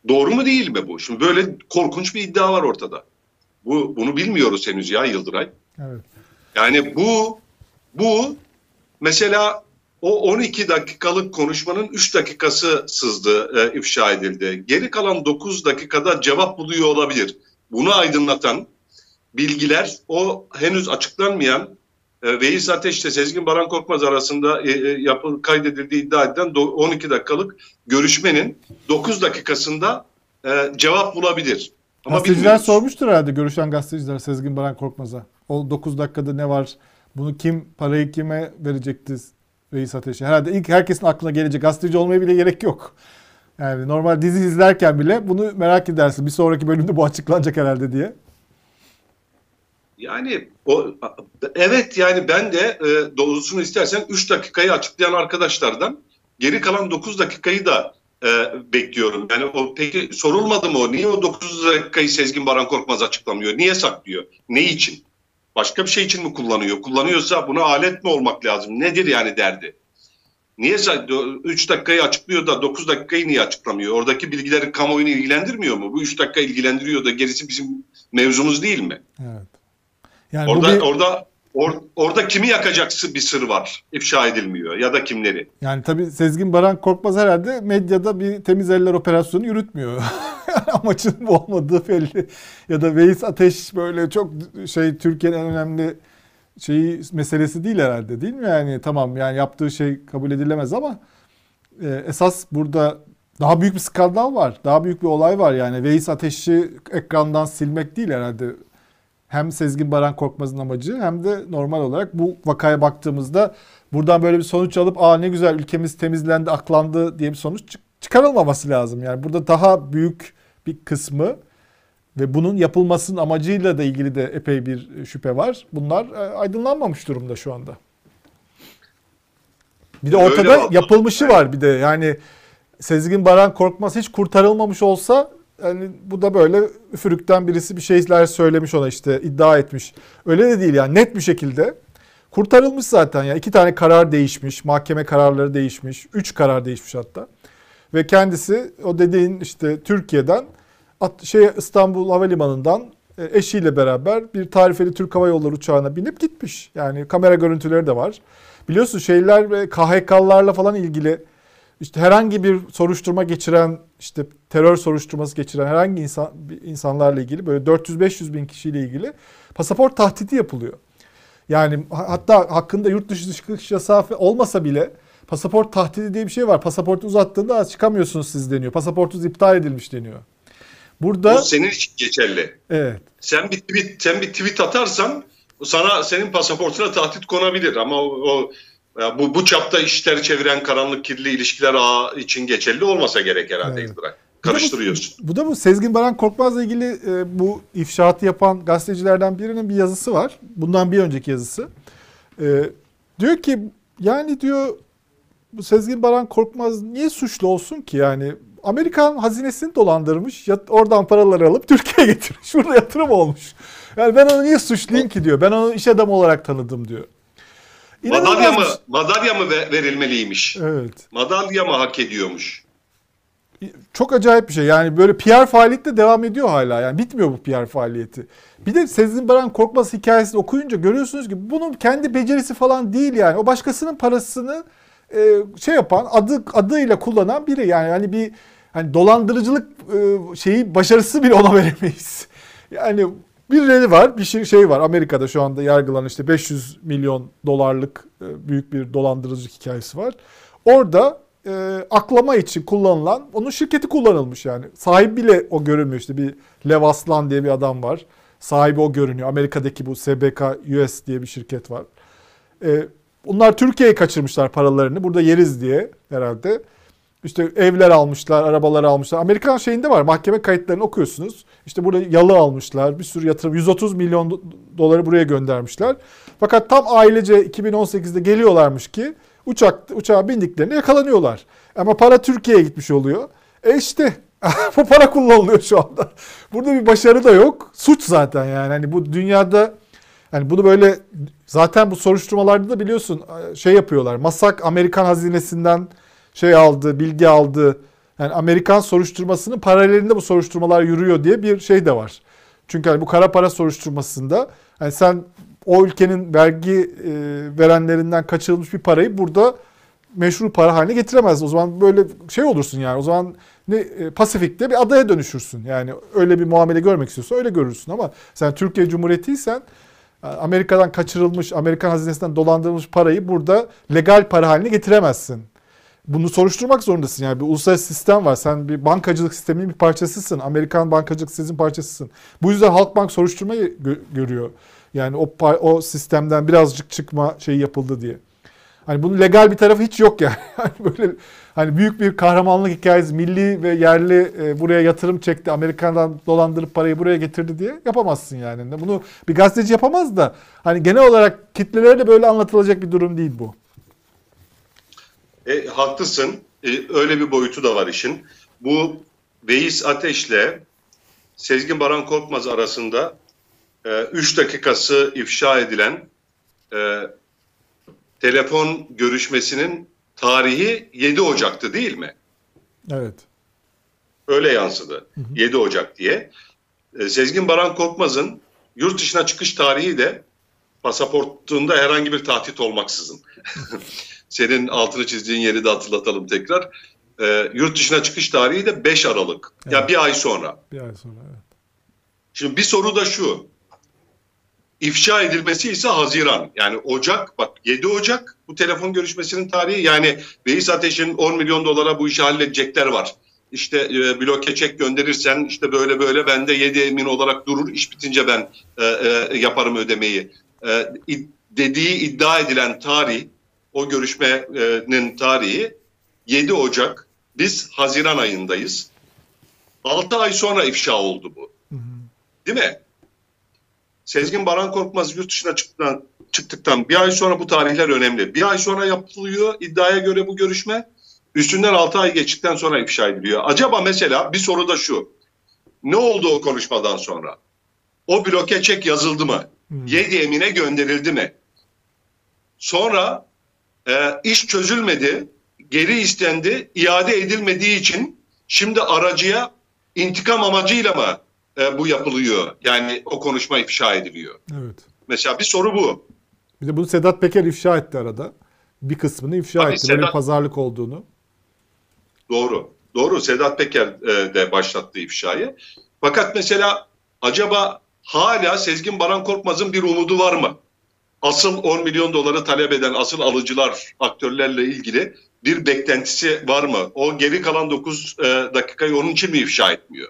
Doğru mu değil mi bu? Şimdi böyle korkunç bir iddia var ortada. Bu bunu bilmiyoruz henüz ya Yıldıray. Evet. Yani bu bu mesela o 12 dakikalık konuşmanın 3 dakikası sızdı, e, ifşa edildi. Geri kalan 9 dakikada cevap buluyor olabilir. Bunu aydınlatan bilgiler o henüz açıklanmayan e, Veys Ateş ile Sezgin Baran Korkmaz arasında e, e, yapı, kaydedildiği iddia edilen do- 12 dakikalık görüşmenin 9 dakikasında e, cevap bulabilir. Ama Gazeteciler bilmiyoruz. sormuştur herhalde görüşen gazeteciler Sezgin Baran Korkmaz'a. O 9 dakikada ne var? Bunu kim parayı kime verecekti Reis Ateş'e? Herhalde ilk herkesin aklına gelecek. Gazeteci olmaya bile gerek yok. Yani normal dizi izlerken bile bunu merak edersin. Bir sonraki bölümde bu açıklanacak herhalde diye. Yani o evet yani ben de e, doğrusunu istersen 3 dakikayı açıklayan arkadaşlardan geri kalan 9 dakikayı da e, bekliyorum. Yani o peki sorulmadı mı o? Niye o 9 dakikayı Sezgin Baran Korkmaz açıklamıyor? Niye saklıyor? Ne için? Başka bir şey için mi kullanıyor? Kullanıyorsa buna alet mi olmak lazım? Nedir yani derdi? Niye 3 dakikayı açıklıyor da 9 dakikayı niye açıklamıyor? Oradaki bilgileri kamuoyunu ilgilendirmiyor mu? Bu 3 dakika ilgilendiriyor da gerisi bizim mevzumuz değil mi? Evet. Yani Orada bir, orada or, orada kimi yakacaksı bir sır var. İfşa edilmiyor ya da kimleri. yani tabii Sezgin Baran Korkmaz herhalde medyada bir temiz eller operasyonu yürütmüyor. Amacın bu olmadığı belli. Ya da Veys Ateş böyle çok şey Türkiye'nin en önemli şeyi meselesi değil herhalde değil mi? Yani tamam yani yaptığı şey kabul edilemez ama e, esas burada daha büyük bir skandal var. Daha büyük bir olay var yani. Veys Ateş'i ekrandan silmek değil herhalde. Hem Sezgin Baran Korkmaz'ın amacı hem de normal olarak bu vakaya baktığımızda buradan böyle bir sonuç alıp aa ne güzel ülkemiz temizlendi, aklandı diye bir sonuç çık- çıkarılmaması lazım. Yani burada daha büyük bir kısmı ve bunun yapılmasının amacıyla da ilgili de epey bir şüphe var. Bunlar e, aydınlanmamış durumda şu anda. Bir de ortada yapılmışı var bir de. Yani Sezgin Baran Korkmaz hiç kurtarılmamış olsa yani bu da böyle üfürükten birisi bir şeyler söylemiş ona işte iddia etmiş. Öyle de değil yani net bir şekilde kurtarılmış zaten ya. iki tane karar değişmiş, mahkeme kararları değişmiş, üç karar değişmiş hatta. Ve kendisi o dediğin işte Türkiye'den şey İstanbul Havalimanı'ndan e, eşiyle beraber bir tarifeli Türk Hava Yolları uçağına binip gitmiş. Yani kamera görüntüleri de var. Biliyorsun şeyler ve KHK'larla falan ilgili işte herhangi bir soruşturma geçiren, işte terör soruşturması geçiren herhangi insan insanlarla ilgili böyle 400-500 bin kişiyle ilgili pasaport tahdidi yapılıyor. Yani hatta hakkında yurt dışı çıkış yasağı olmasa bile pasaport tahdidi diye bir şey var. Pasaportu uzattığında çıkamıyorsunuz siz deniyor. Pasaportunuz iptal edilmiş deniyor. Burada o senin için geçerli. Evet. Sen bir tweet sen bir tweet atarsan sana senin pasaportuna tahdit konabilir ama o, o bu bu çapta işler çeviren karanlık kirli ilişkiler ağı için geçerli olmasa gerek herhalde evet. İldiray. Karıştırıyorsun. Bu, bu da bu Sezgin Baran Korkmaz'la ilgili e, bu ifşaatı yapan gazetecilerden birinin bir yazısı var. Bundan bir önceki yazısı. E, diyor ki yani diyor bu Sezgin Baran Korkmaz niye suçlu olsun ki yani Amerikan hazinesini dolandırmış. Oradan paraları alıp Türkiye'ye getirmiş. Şurada yatırım olmuş. Yani ben onu niye suçlayayım ki diyor. Ben onu iş adamı olarak tanıdım diyor. İnanılmaz madalya mı, madalya mı verilmeliymiş? Evet. Madalya mı hak ediyormuş? Çok acayip bir şey. Yani böyle PR faaliyeti de devam ediyor hala. Yani bitmiyor bu PR faaliyeti. Bir de Sezgin Baran Korkmaz hikayesini okuyunca görüyorsunuz ki bunun kendi becerisi falan değil yani. O başkasının parasını e, şey yapan adı adıyla kullanan biri yani hani bir hani dolandırıcılık e, şeyi başarısı bile ona veremeyiz. Yani birileri var, bir şey, şey var. Amerika'da şu anda yargılanan işte 500 milyon dolarlık e, büyük bir dolandırıcılık hikayesi var. Orada e, aklama için kullanılan, onun şirketi kullanılmış yani. Sahibi bile o görünmüyor işte bir Lev Aslan diye bir adam var. Sahibi o görünüyor. Amerika'daki bu SBK US diye bir şirket var. E, Bunlar Türkiye'ye kaçırmışlar paralarını. Burada yeriz diye herhalde. İşte evler almışlar, arabalar almışlar. Amerikan şeyinde var. Mahkeme kayıtlarını okuyorsunuz. İşte burada yalı almışlar. Bir sürü yatırım. 130 milyon doları buraya göndermişler. Fakat tam ailece 2018'de geliyorlarmış ki uçak uçağa bindiklerinde yakalanıyorlar. Ama para Türkiye'ye gitmiş oluyor. E işte bu para kullanılıyor şu anda. Burada bir başarı da yok. Suç zaten yani. Hani bu dünyada yani bunu böyle zaten bu soruşturmalarda da biliyorsun şey yapıyorlar. Masak Amerikan hazinesinden şey aldı, bilgi aldı. Yani Amerikan soruşturmasının paralelinde bu soruşturmalar yürüyor diye bir şey de var. Çünkü hani bu kara para soruşturmasında hani sen o ülkenin vergi e, verenlerinden kaçırılmış bir parayı burada meşru para haline getiremez. O zaman böyle şey olursun yani. O zaman ne e, Pasifik'te bir adaya dönüşürsün. Yani öyle bir muamele görmek istiyorsan öyle görürsün ama sen Türkiye Cumhuriyeti'ysen Amerika'dan kaçırılmış, Amerikan hazinesinden dolandırılmış parayı burada legal para haline getiremezsin. Bunu soruşturmak zorundasın. Yani bir uluslararası sistem var. Sen bir bankacılık sisteminin bir parçasısın. Amerikan bankacılık sisteminin parçasısın. Bu yüzden Halkbank soruşturmayı gö- görüyor. Yani o o sistemden birazcık çıkma şeyi yapıldı diye. Hani bunun legal bir tarafı hiç yok yani. yani böyle hani büyük bir kahramanlık hikayesi milli ve yerli e, buraya yatırım çekti. Amerika'dan dolandırıp parayı buraya getirdi diye yapamazsın yani. Bunu bir gazeteci yapamaz da hani genel olarak kitlelere de böyle anlatılacak bir durum değil bu. E, haklısın. E, öyle bir boyutu da var işin. Bu Veys Ateş'le Sezgin Baran Korkmaz arasında 3 e, dakikası ifşa edilen e, telefon görüşmesinin tarihi 7 Ocak'tı değil mi? Evet. Öyle yansıdı. Hı hı. 7 Ocak diye. E, Sezgin Baran Korkmaz'ın yurt dışına çıkış tarihi de pasaportunda herhangi bir tahdit olmaksızın. Senin altını çizdiğin yeri de hatırlatalım tekrar. E, yurt dışına çıkış tarihi de 5 Aralık. Evet. Ya yani bir ay sonra. Bir ay sonra evet. Şimdi bir soru da şu. İfşa edilmesi ise Haziran. Yani Ocak bak 7 Ocak bu telefon görüşmesinin tarihi yani Veys Ateş'in 10 milyon dolara bu işi halledecekler var. İşte e, bloke çek gönderirsen işte böyle böyle bende 7 emin olarak durur. İş bitince ben e, e, yaparım ödemeyi. E, dediği iddia edilen tarih o görüşmenin tarihi 7 Ocak. Biz Haziran ayındayız. 6 ay sonra ifşa oldu bu. Değil mi? Sezgin Baran Korkmaz yurt dışına çıktıktan, çıktıktan bir ay sonra bu tarihler önemli. Bir ay sonra yapılıyor iddiaya göre bu görüşme. Üstünden 6 ay geçtikten sonra ifşa ediliyor. Acaba mesela bir soru da şu. Ne oldu o konuşmadan sonra? O bloke çek yazıldı mı? Hmm. Yedi emine gönderildi mi? Sonra iş çözülmedi, geri istendi, iade edilmediği için şimdi aracıya intikam amacıyla mı e, bu yapılıyor. Yani o konuşma ifşa ediliyor. Evet. Mesela bir soru bu. Bir de bunu Sedat Peker ifşa etti arada. Bir kısmını ifşa Tabii etti. Sedat... Böyle pazarlık olduğunu. Doğru. Doğru. Sedat Peker e, de başlattı ifşayı. Fakat mesela acaba hala Sezgin Baran Korkmaz'ın bir umudu var mı? Asıl 10 milyon doları talep eden asıl alıcılar, aktörlerle ilgili bir beklentisi var mı? O geri kalan 9 e, dakikayı onun için mi ifşa etmiyor?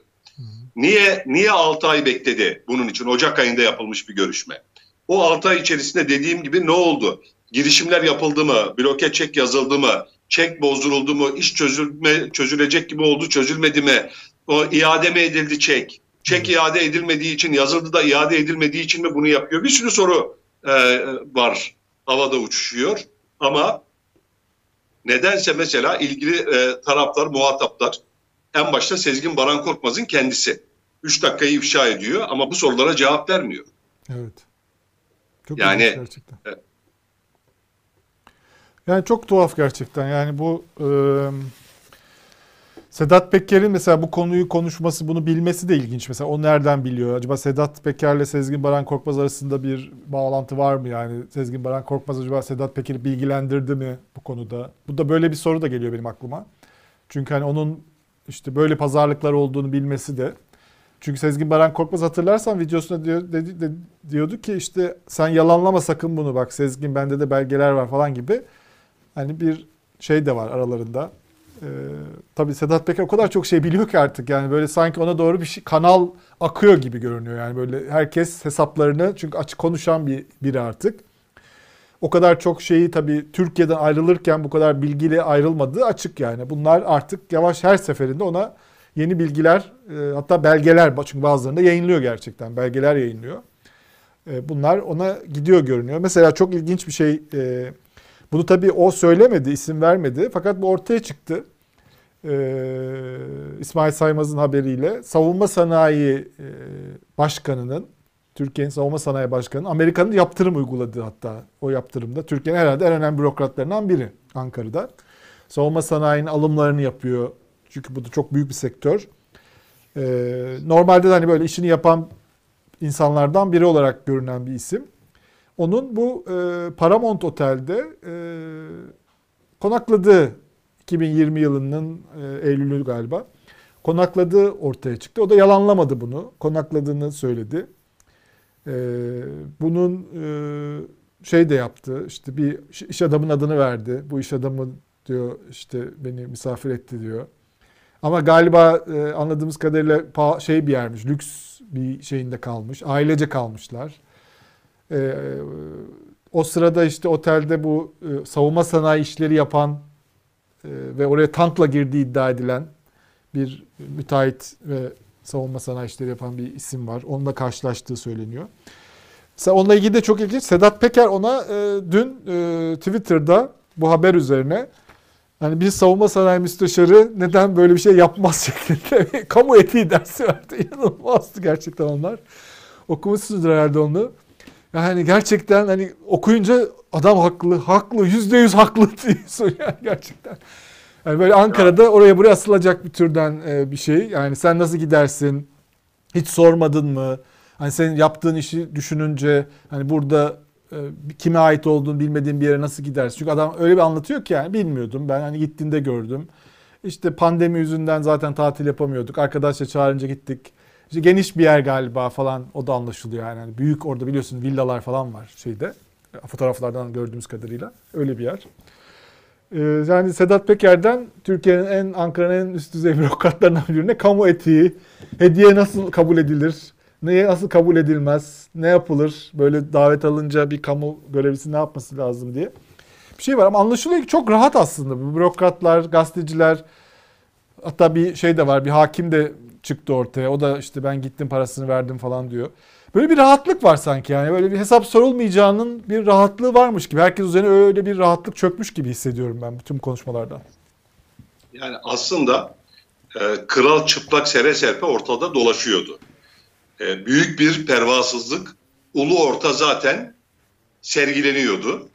Niye niye 6 ay bekledi bunun için? Ocak ayında yapılmış bir görüşme. O 6 ay içerisinde dediğim gibi ne oldu? Girişimler yapıldı mı? Bloke çek yazıldı mı? Çek bozduruldu mu? İş çözülme çözülecek gibi oldu, çözülmedi mi? O iade mi edildi çek? Çek iade edilmediği için, yazıldı da iade edilmediği için mi bunu yapıyor? Bir sürü soru e, var. Havada uçuşuyor. Ama nedense mesela ilgili e, taraflar, muhataplar en başta Sezgin Baran Korkmaz'ın kendisi. Üç dakikayı ifşa ediyor ama bu sorulara cevap vermiyor. Evet. Çok yani gerçekten. E, yani çok tuhaf gerçekten. Yani bu e, Sedat Peker'in mesela bu konuyu konuşması, bunu bilmesi de ilginç. Mesela o nereden biliyor? Acaba Sedat Peker'le Sezgin Baran Korkmaz arasında bir bağlantı var mı? Yani Sezgin Baran Korkmaz acaba Sedat Peker'i bilgilendirdi mi bu konuda? Bu da böyle bir soru da geliyor benim aklıma. Çünkü hani onun işte böyle pazarlıklar olduğunu bilmesi de. Çünkü Sezgin Baran Korkmaz hatırlarsan videosunda diyor, dedi, de, diyordu ki işte sen yalanlama sakın bunu bak Sezgin bende de belgeler var falan gibi. Hani bir şey de var aralarında. Ee, tabii Sedat Peker o kadar çok şey biliyor ki artık yani böyle sanki ona doğru bir şey, kanal akıyor gibi görünüyor yani böyle herkes hesaplarını çünkü açık konuşan bir biri artık. O kadar çok şeyi tabii Türkiye'den ayrılırken bu kadar bilgili ayrılmadığı açık yani. Bunlar artık yavaş her seferinde ona yeni bilgiler e, hatta belgeler çünkü bazılarında yayınlıyor gerçekten belgeler yayınlıyor. E, bunlar ona gidiyor görünüyor. Mesela çok ilginç bir şey e, bunu tabii o söylemedi, isim vermedi. Fakat bu ortaya çıktı. Ee, İsmail Saymaz'ın haberiyle savunma sanayi e, başkanının Türkiye'nin savunma sanayi başkanının Amerika'nın yaptırım uyguladığı hatta o yaptırımda Türkiye'nin herhalde en önemli bürokratlarından biri Ankara'da. Savunma sanayinin alımlarını yapıyor. Çünkü bu da çok büyük bir sektör. Ee, normalde de hani böyle işini yapan insanlardan biri olarak görünen bir isim. Onun bu e, Paramount Otel'de e, konakladığı 2020 yılının e, Eylül'ü galiba konakladığı ortaya çıktı. O da yalanlamadı bunu. Konakladığını söyledi. E, bunun e, şey de yaptı. İşte bir iş adamın adını verdi. Bu iş adamı diyor işte beni misafir etti diyor. Ama galiba e, anladığımız kadarıyla şey bir yermiş. Lüks bir şeyinde kalmış. Ailece kalmışlar. E, o sırada işte otelde bu e, savunma sanayi işleri yapan e, ve oraya tankla girdiği iddia edilen bir müteahhit ve savunma sanayi işleri yapan bir isim var. Onunla karşılaştığı söyleniyor. Onunla ilgili de çok ilginç. Sedat Peker ona e, dün e, Twitter'da bu haber üzerine hani bir savunma sanayi müsteşarı neden böyle bir şey yapmaz şeklinde kamu etiği dersi verdi. İnanılmazdı gerçekten onlar. Okumuşsunuzdur herhalde onu. Yani gerçekten hani okuyunca adam haklı, haklı, yüzde yüz haklı diyorsun yani gerçekten. Yani böyle Ankara'da oraya buraya asılacak bir türden e, bir şey. Yani sen nasıl gidersin? Hiç sormadın mı? Hani senin yaptığın işi düşününce hani burada e, kime ait olduğunu bilmediğin bir yere nasıl gidersin? Çünkü adam öyle bir anlatıyor ki yani bilmiyordum. Ben hani gittiğinde gördüm. İşte pandemi yüzünden zaten tatil yapamıyorduk. Arkadaşla çağırınca gittik. İşte geniş bir yer galiba falan o da anlaşılıyor yani. yani büyük orada biliyorsun villalar falan var şeyde. Fotoğraflardan gördüğümüz kadarıyla öyle bir yer. Ee, yani Sedat Peker'den Türkiye'nin en Ankara'nın en üst düzey bürokratlarından birine kamu etiği, hediye nasıl kabul edilir, neye nasıl kabul edilmez, ne yapılır, böyle davet alınca bir kamu görevlisi ne yapması lazım diye bir şey var. Ama anlaşılıyor ki çok rahat aslında bu bürokratlar, gazeteciler, hatta bir şey de var, bir hakim de çıktı ortaya. O da işte ben gittim parasını verdim falan diyor. Böyle bir rahatlık var sanki yani. Böyle bir hesap sorulmayacağının bir rahatlığı varmış gibi. Herkes üzerine öyle bir rahatlık çökmüş gibi hissediyorum ben bütün konuşmalardan. Yani aslında e, kral çıplak sere serpe ortada dolaşıyordu. E, büyük bir pervasızlık ulu orta zaten sergileniyordu.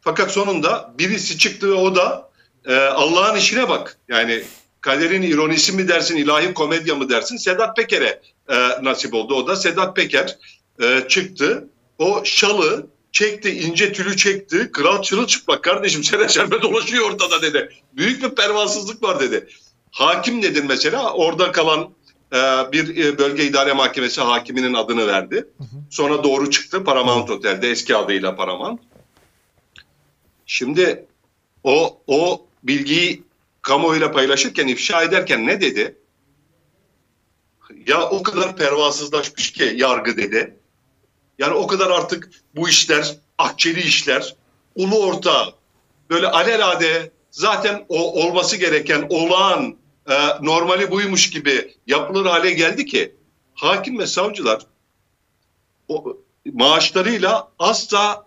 Fakat sonunda birisi çıktı ve o da e, Allah'ın işine bak. Yani kaderin ironisi mi dersin, ilahi komedya mı dersin? Sedat Peker'e e, nasip oldu. O da Sedat Peker e, çıktı. O şalı çekti, ince tülü çekti. Kral çırılçıplak kardeşim sene şerbet dolaşıyor ortada dedi. Büyük bir pervasızlık var dedi. Hakim nedir mesela? Orada kalan e, bir e, bölge idare mahkemesi hakiminin adını verdi. Sonra doğru çıktı Paramount Otel'de eski adıyla Paramount. Şimdi o o bilgiyi kamuoyuyla paylaşırken ifşa ederken ne dedi? Ya o kadar pervasızlaşmış ki yargı dedi. Yani o kadar artık bu işler, akçeli işler, ulu orta, böyle alelade zaten o olması gereken olağan e, normali buymuş gibi yapılır hale geldi ki hakim ve savcılar o, maaşlarıyla asla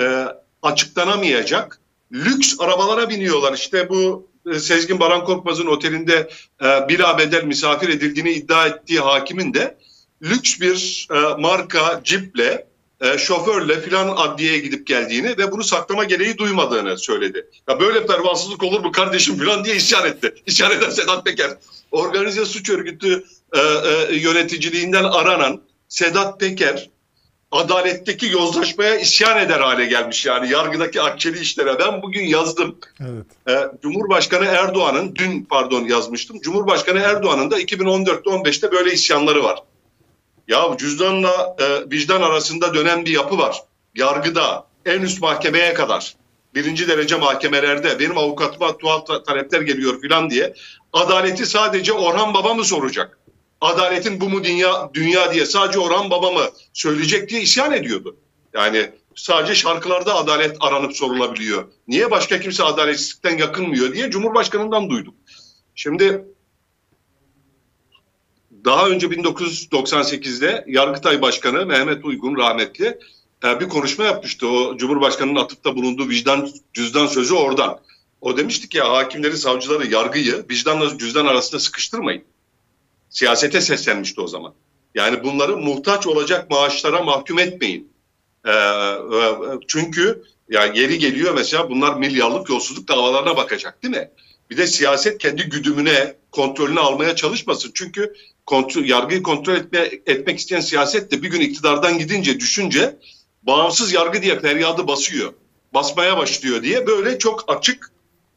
e, açıklanamayacak lüks arabalara biniyorlar. İşte bu e, Sezgin Baran Korkmaz'ın otelinde e, bila bedel misafir edildiğini iddia ettiği hakimin de lüks bir e, marka ciple e, şoförle filan adliyeye gidip geldiğini ve bunu saklama gereği duymadığını söyledi. Ya böyle pervasızlık olur mu kardeşim filan diye isyan etti. İsyan eden Sedat Peker. Organize suç örgütü e, e, yöneticiliğinden aranan Sedat Peker adaletteki yozlaşmaya isyan eder hale gelmiş yani yargıdaki akçeli işlere. Ben bugün yazdım. Evet. Ee, Cumhurbaşkanı Erdoğan'ın dün pardon yazmıştım. Cumhurbaşkanı Erdoğan'ın da 2014'te 15'te böyle isyanları var. Ya cüzdanla e, vicdan arasında dönen bir yapı var. Yargıda en üst mahkemeye kadar birinci derece mahkemelerde benim avukatıma tuhaf talepler geliyor filan diye adaleti sadece Orhan Baba mı soracak? Adaletin bu mu dünya dünya diye sadece Orhan Baba mı söyleyecek diye isyan ediyordu. Yani sadece şarkılarda adalet aranıp sorulabiliyor. Niye başka kimse adaletsizlikten yakınmıyor diye Cumhurbaşkanından duydum. Şimdi daha önce 1998'de Yargıtay Başkanı Mehmet Uygun rahmetli e, bir konuşma yapmıştı. O Cumhurbaşkanı'nın atıfta bulunduğu vicdan cüzdan sözü oradan. O demiştik ya hakimleri, savcıları, yargıyı vicdanla cüzdan arasında sıkıştırmayın. Siyasete seslenmişti o zaman. Yani bunları muhtaç olacak maaşlara mahkum etmeyin. Ee, çünkü ya yeri geliyor mesela bunlar milyarlık yolsuzluk davalarına bakacak değil mi? Bir de siyaset kendi güdümüne, kontrolünü almaya çalışmasın. Çünkü kontrol, yargıyı kontrol etme, etmek isteyen siyaset de bir gün iktidardan gidince, düşünce bağımsız yargı diye feryadı basıyor. Basmaya başlıyor diye böyle çok açık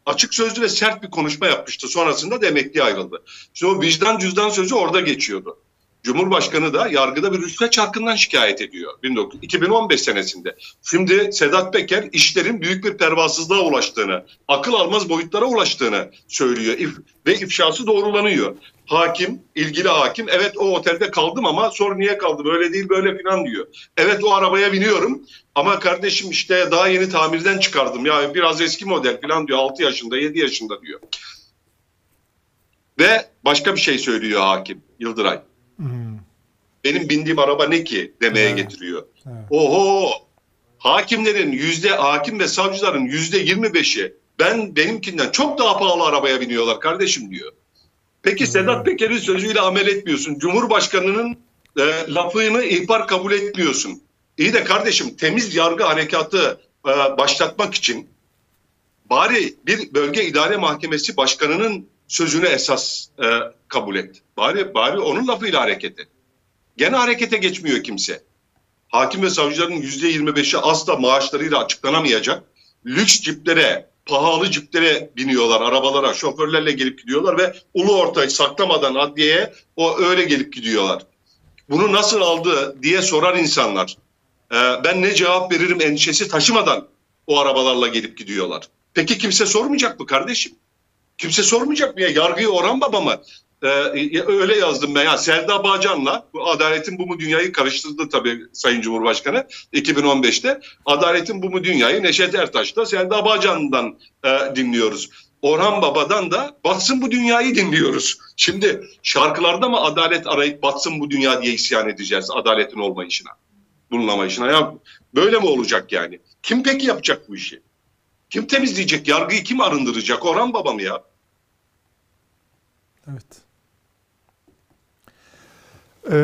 açık sözlü ve sert bir konuşma yapmıştı. Sonrasında da emekli ayrıldı. Şimdi o vicdan cüzdan sözü orada geçiyordu. Cumhurbaşkanı da yargıda bir rüşvet çarkından şikayet ediyor 2015 senesinde. Şimdi Sedat Peker işlerin büyük bir pervasızlığa ulaştığını, akıl almaz boyutlara ulaştığını söylüyor ve ifşası doğrulanıyor. Hakim, ilgili hakim evet o otelde kaldım ama sonra niye kaldım öyle değil böyle filan diyor. Evet o arabaya biniyorum ama kardeşim işte daha yeni tamirden çıkardım ya biraz eski model filan diyor 6 yaşında 7 yaşında diyor. Ve başka bir şey söylüyor hakim Yıldıray. Hmm. Benim bindiğim araba ne ki demeye evet. getiriyor. Evet. Oho hakimlerin yüzde hakim ve savcıların yüzde yirmi beşi ben benimkinden çok daha pahalı arabaya biniyorlar kardeşim diyor. Peki hmm. Sedat Peker'in sözüyle amel etmiyorsun. Cumhurbaşkanının e, lafını ihbar kabul etmiyorsun. İyi de kardeşim temiz yargı harekatı e, başlatmak için bari bir bölge idare mahkemesi başkanının sözünü esas e, kabul et. Bari bari onun lafıyla hareket et. Gene harekete geçmiyor kimse. Hakim ve savcıların yüzde yirmi beşi asla maaşlarıyla açıklanamayacak. Lüks ciplere, pahalı ciplere biniyorlar, arabalara, şoförlerle gelip gidiyorlar ve ulu orta saklamadan adliyeye o öyle gelip gidiyorlar. Bunu nasıl aldı diye sorar insanlar. Ee, ben ne cevap veririm endişesi taşımadan o arabalarla gelip gidiyorlar. Peki kimse sormayacak mı kardeşim? Kimse sormayacak mı ya? Yargıyı Orhan Baba mı? Ee, öyle yazdım ben. Ya Selda Bağcan'la adaletin bu mu dünyayı karıştırdı tabii Sayın Cumhurbaşkanı 2015'te. Adaletin bu mu dünyayı Neşet Ertaş'ta Selda Bağcan'dan e, dinliyoruz. Orhan Baba'dan da batsın bu dünyayı dinliyoruz. Şimdi şarkılarda mı adalet arayıp batsın bu dünya diye isyan edeceğiz adaletin olmayışına, bulunamayışına. Ya böyle mi olacak yani? Kim peki yapacak bu işi? Kim temizleyecek? Yargıyı kim arındıracak? Orhan Baba mı ya? Evet. Ee,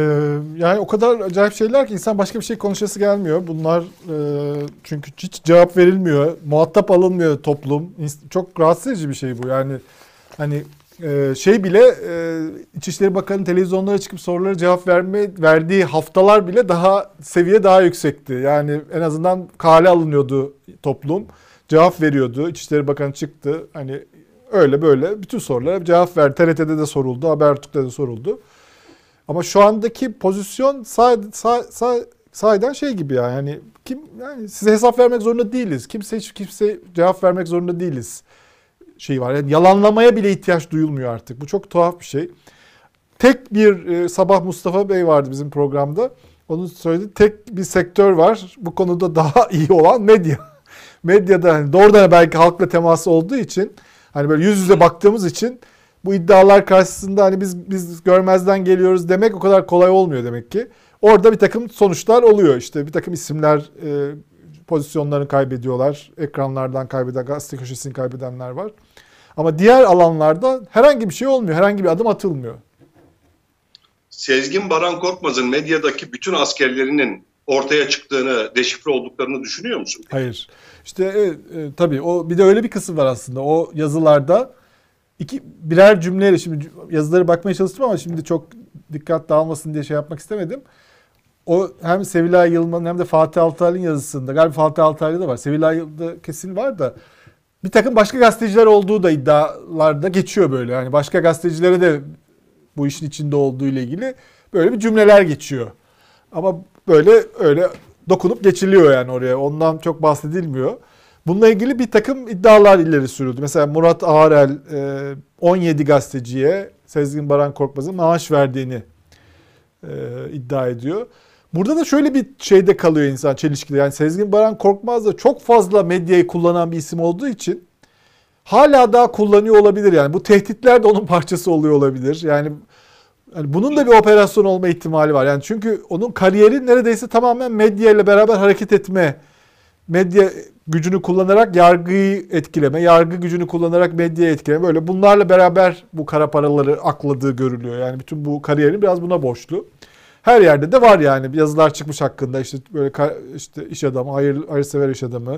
yani o kadar acayip şeyler ki insan başka bir şey konuşası gelmiyor. Bunlar e, çünkü hiç cevap verilmiyor. Muhatap alınmıyor toplum. Çok rahatsız edici bir şey bu. Yani hani Ee, şey bile e, İçişleri Bakanı televizyonlara çıkıp sorulara cevap verme verdiği haftalar bile daha seviye daha yüksekti. Yani en azından kale alınıyordu toplum. Cevap veriyordu. İçişleri Bakanı çıktı. Hani öyle böyle bütün sorulara cevap verdi. TRT'de de soruldu, Habertürk'te de soruldu. Ama şu andaki pozisyon sah, sah, sah, sahiden şey gibi yani. yani kim yani size hesap vermek zorunda değiliz. Kimse hiç kimse cevap vermek zorunda değiliz. Şey var. Yani yalanlamaya bile ihtiyaç duyulmuyor artık. Bu çok tuhaf bir şey. Tek bir e, sabah Mustafa Bey vardı bizim programda. Onun söylediği tek bir sektör var. Bu konuda daha iyi olan medya. Medyada hani doğrudan belki halkla teması olduğu için hani böyle yüz yüze baktığımız için bu iddialar karşısında hani biz biz görmezden geliyoruz demek o kadar kolay olmuyor demek ki. Orada bir takım sonuçlar oluyor. İşte bir takım isimler e, pozisyonlarını kaybediyorlar. Ekranlardan kaybeden, gazete köşesini kaybedenler var. Ama diğer alanlarda herhangi bir şey olmuyor. Herhangi bir adım atılmıyor. Sezgin Baran Korkmaz'ın medyadaki bütün askerlerinin ortaya çıktığını, deşifre olduklarını düşünüyor musun? Hayır. İşte e, e, tabii o bir de öyle bir kısım var aslında. O yazılarda iki birer cümleyle şimdi yazıları bakmaya çalıştım ama şimdi çok dikkat dağılmasın diye şey yapmak istemedim. O hem Sevilay Yılmaz'ın hem de Fatih Altaylı'nın yazısında galiba Fatih Altaylı'da var. Sevilay'da kesin var da bir takım başka gazeteciler olduğu da iddialarda geçiyor böyle. Yani başka gazetecilere de bu işin içinde olduğu ile ilgili böyle bir cümleler geçiyor. Ama böyle öyle dokunup geçiliyor yani oraya. Ondan çok bahsedilmiyor. Bununla ilgili bir takım iddialar ileri sürüldü. Mesela Murat Ağrel 17 gazeteciye Sezgin Baran Korkmaz'ın maaş verdiğini iddia ediyor. Burada da şöyle bir şeyde kalıyor insan çelişkili. Yani Sezgin Baran Korkmaz da çok fazla medyayı kullanan bir isim olduğu için hala daha kullanıyor olabilir. Yani bu tehditler de onun parçası oluyor olabilir. Yani, yani bunun da bir operasyon olma ihtimali var. Yani çünkü onun kariyeri neredeyse tamamen medya ile beraber hareket etme, medya gücünü kullanarak yargıyı etkileme, yargı gücünü kullanarak medyayı etkileme böyle bunlarla beraber bu kara paraları akladığı görülüyor. Yani bütün bu kariyerin biraz buna borçlu. Her yerde de var yani yazılar çıkmış hakkında işte böyle işte iş adamı, hayır, hayırsever iş adamı.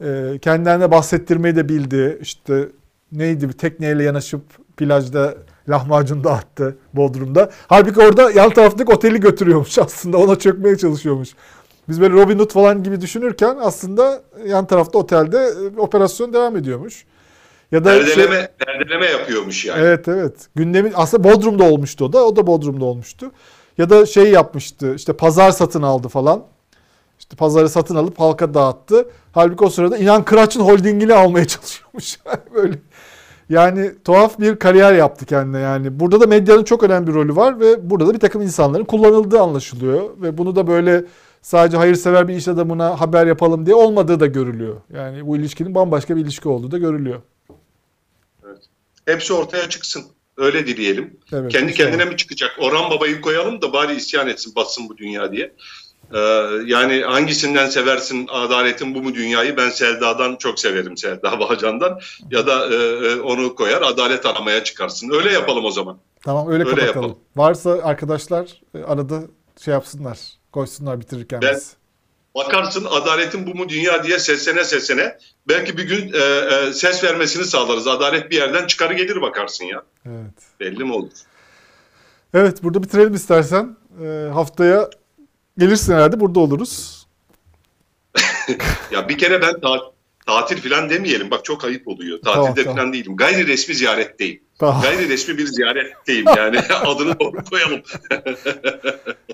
Ee, kendilerine bahsettirmeyi de bildi. İşte neydi bir tekneyle yanaşıp plajda lahmacun dağıttı Bodrum'da. Halbuki orada yan taraftaki oteli götürüyormuş aslında ona çökmeye çalışıyormuş. Biz böyle Robin Hood falan gibi düşünürken aslında yan tarafta otelde operasyon devam ediyormuş. Ya da perdeleme, şey, perdeleme yapıyormuş yani. Evet evet. Gündemin aslında Bodrum'da olmuştu o da. O da Bodrum'da olmuştu. Ya da şey yapmıştı işte pazar satın aldı falan. İşte pazarı satın alıp halka dağıttı. Halbuki o sırada İnan Kıraç'ın holdingini almaya çalışıyormuş. Böyle yani tuhaf bir kariyer yaptı kendine yani. Burada da medyanın çok önemli bir rolü var ve burada da bir takım insanların kullanıldığı anlaşılıyor. Ve bunu da böyle sadece hayırsever bir iş adamına haber yapalım diye olmadığı da görülüyor. Yani bu ilişkinin bambaşka bir ilişki olduğu da görülüyor. Evet. Hepsi ortaya çıksın. Öyle dileyelim. Evet, Kendi kendine mi çıkacak? Orhan Baba'yı koyalım da bari isyan etsin, batsın bu dünya diye. Ee, yani hangisinden seversin adaletin bu mu dünyayı? Ben Selda'dan çok severim Selda Bağcan'dan. Ya da e, e, onu koyar adalet aramaya çıkarsın. Öyle yapalım o zaman. Tamam öyle, öyle kapatalım. Yapalım. Varsa arkadaşlar e, arada şey yapsınlar. Koysunlar bitirirken ben, biz. Bakarsın adaletin bu mu dünya diye sesene sesene belki bir gün e, e, ses vermesini sağlarız. Adalet bir yerden çıkarı gelir bakarsın ya. Evet. Belli mi olur? Evet burada bitirelim istersen. E, haftaya gelirsin herhalde burada oluruz. ya bir kere ben ta tatil falan demeyelim. Bak çok ayıp oluyor. Tatilde tamam, falan tamam. değilim. Gayri resmi ziyaretteyim. Tamam. Gayri resmi bir ziyaretteyim yani. Adını doğru koyalım.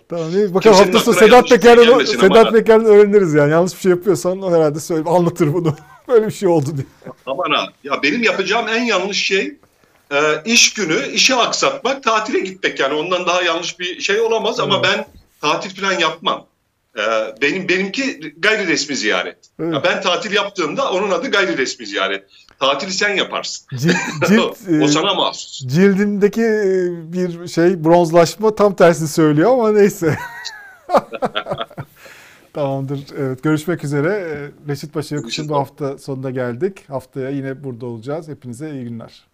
tamam iyi. Bakalım hafta sonu Sedat Peker'den Sedat Peker'den öğreniriz yani. Yanlış bir şey yapıyorsan o herhalde söyle, anlatır bunu. Böyle bir şey oldu diye. Aman ha. Ya benim yapacağım en yanlış şey e, iş günü işi aksatmak, tatile gitmek yani. Ondan daha yanlış bir şey olamaz evet. ama ben tatil falan yapmam. E, benim benimki gayri resmi ziyaret. Evet. Ya ben tatil yaptığımda onun adı gayri resmi ziyaret. Tatili sen yaparsın. Cilt, cilt, o sana mahsus. Cildindeki e, bir şey bronzlaşma tam tersini söylüyor ama neyse. Tamamdır. Evet, görüşmek üzere. E, Reşit Paşa Yokuş'un bu hafta sonuna geldik. Haftaya yine burada olacağız. Hepinize iyi günler.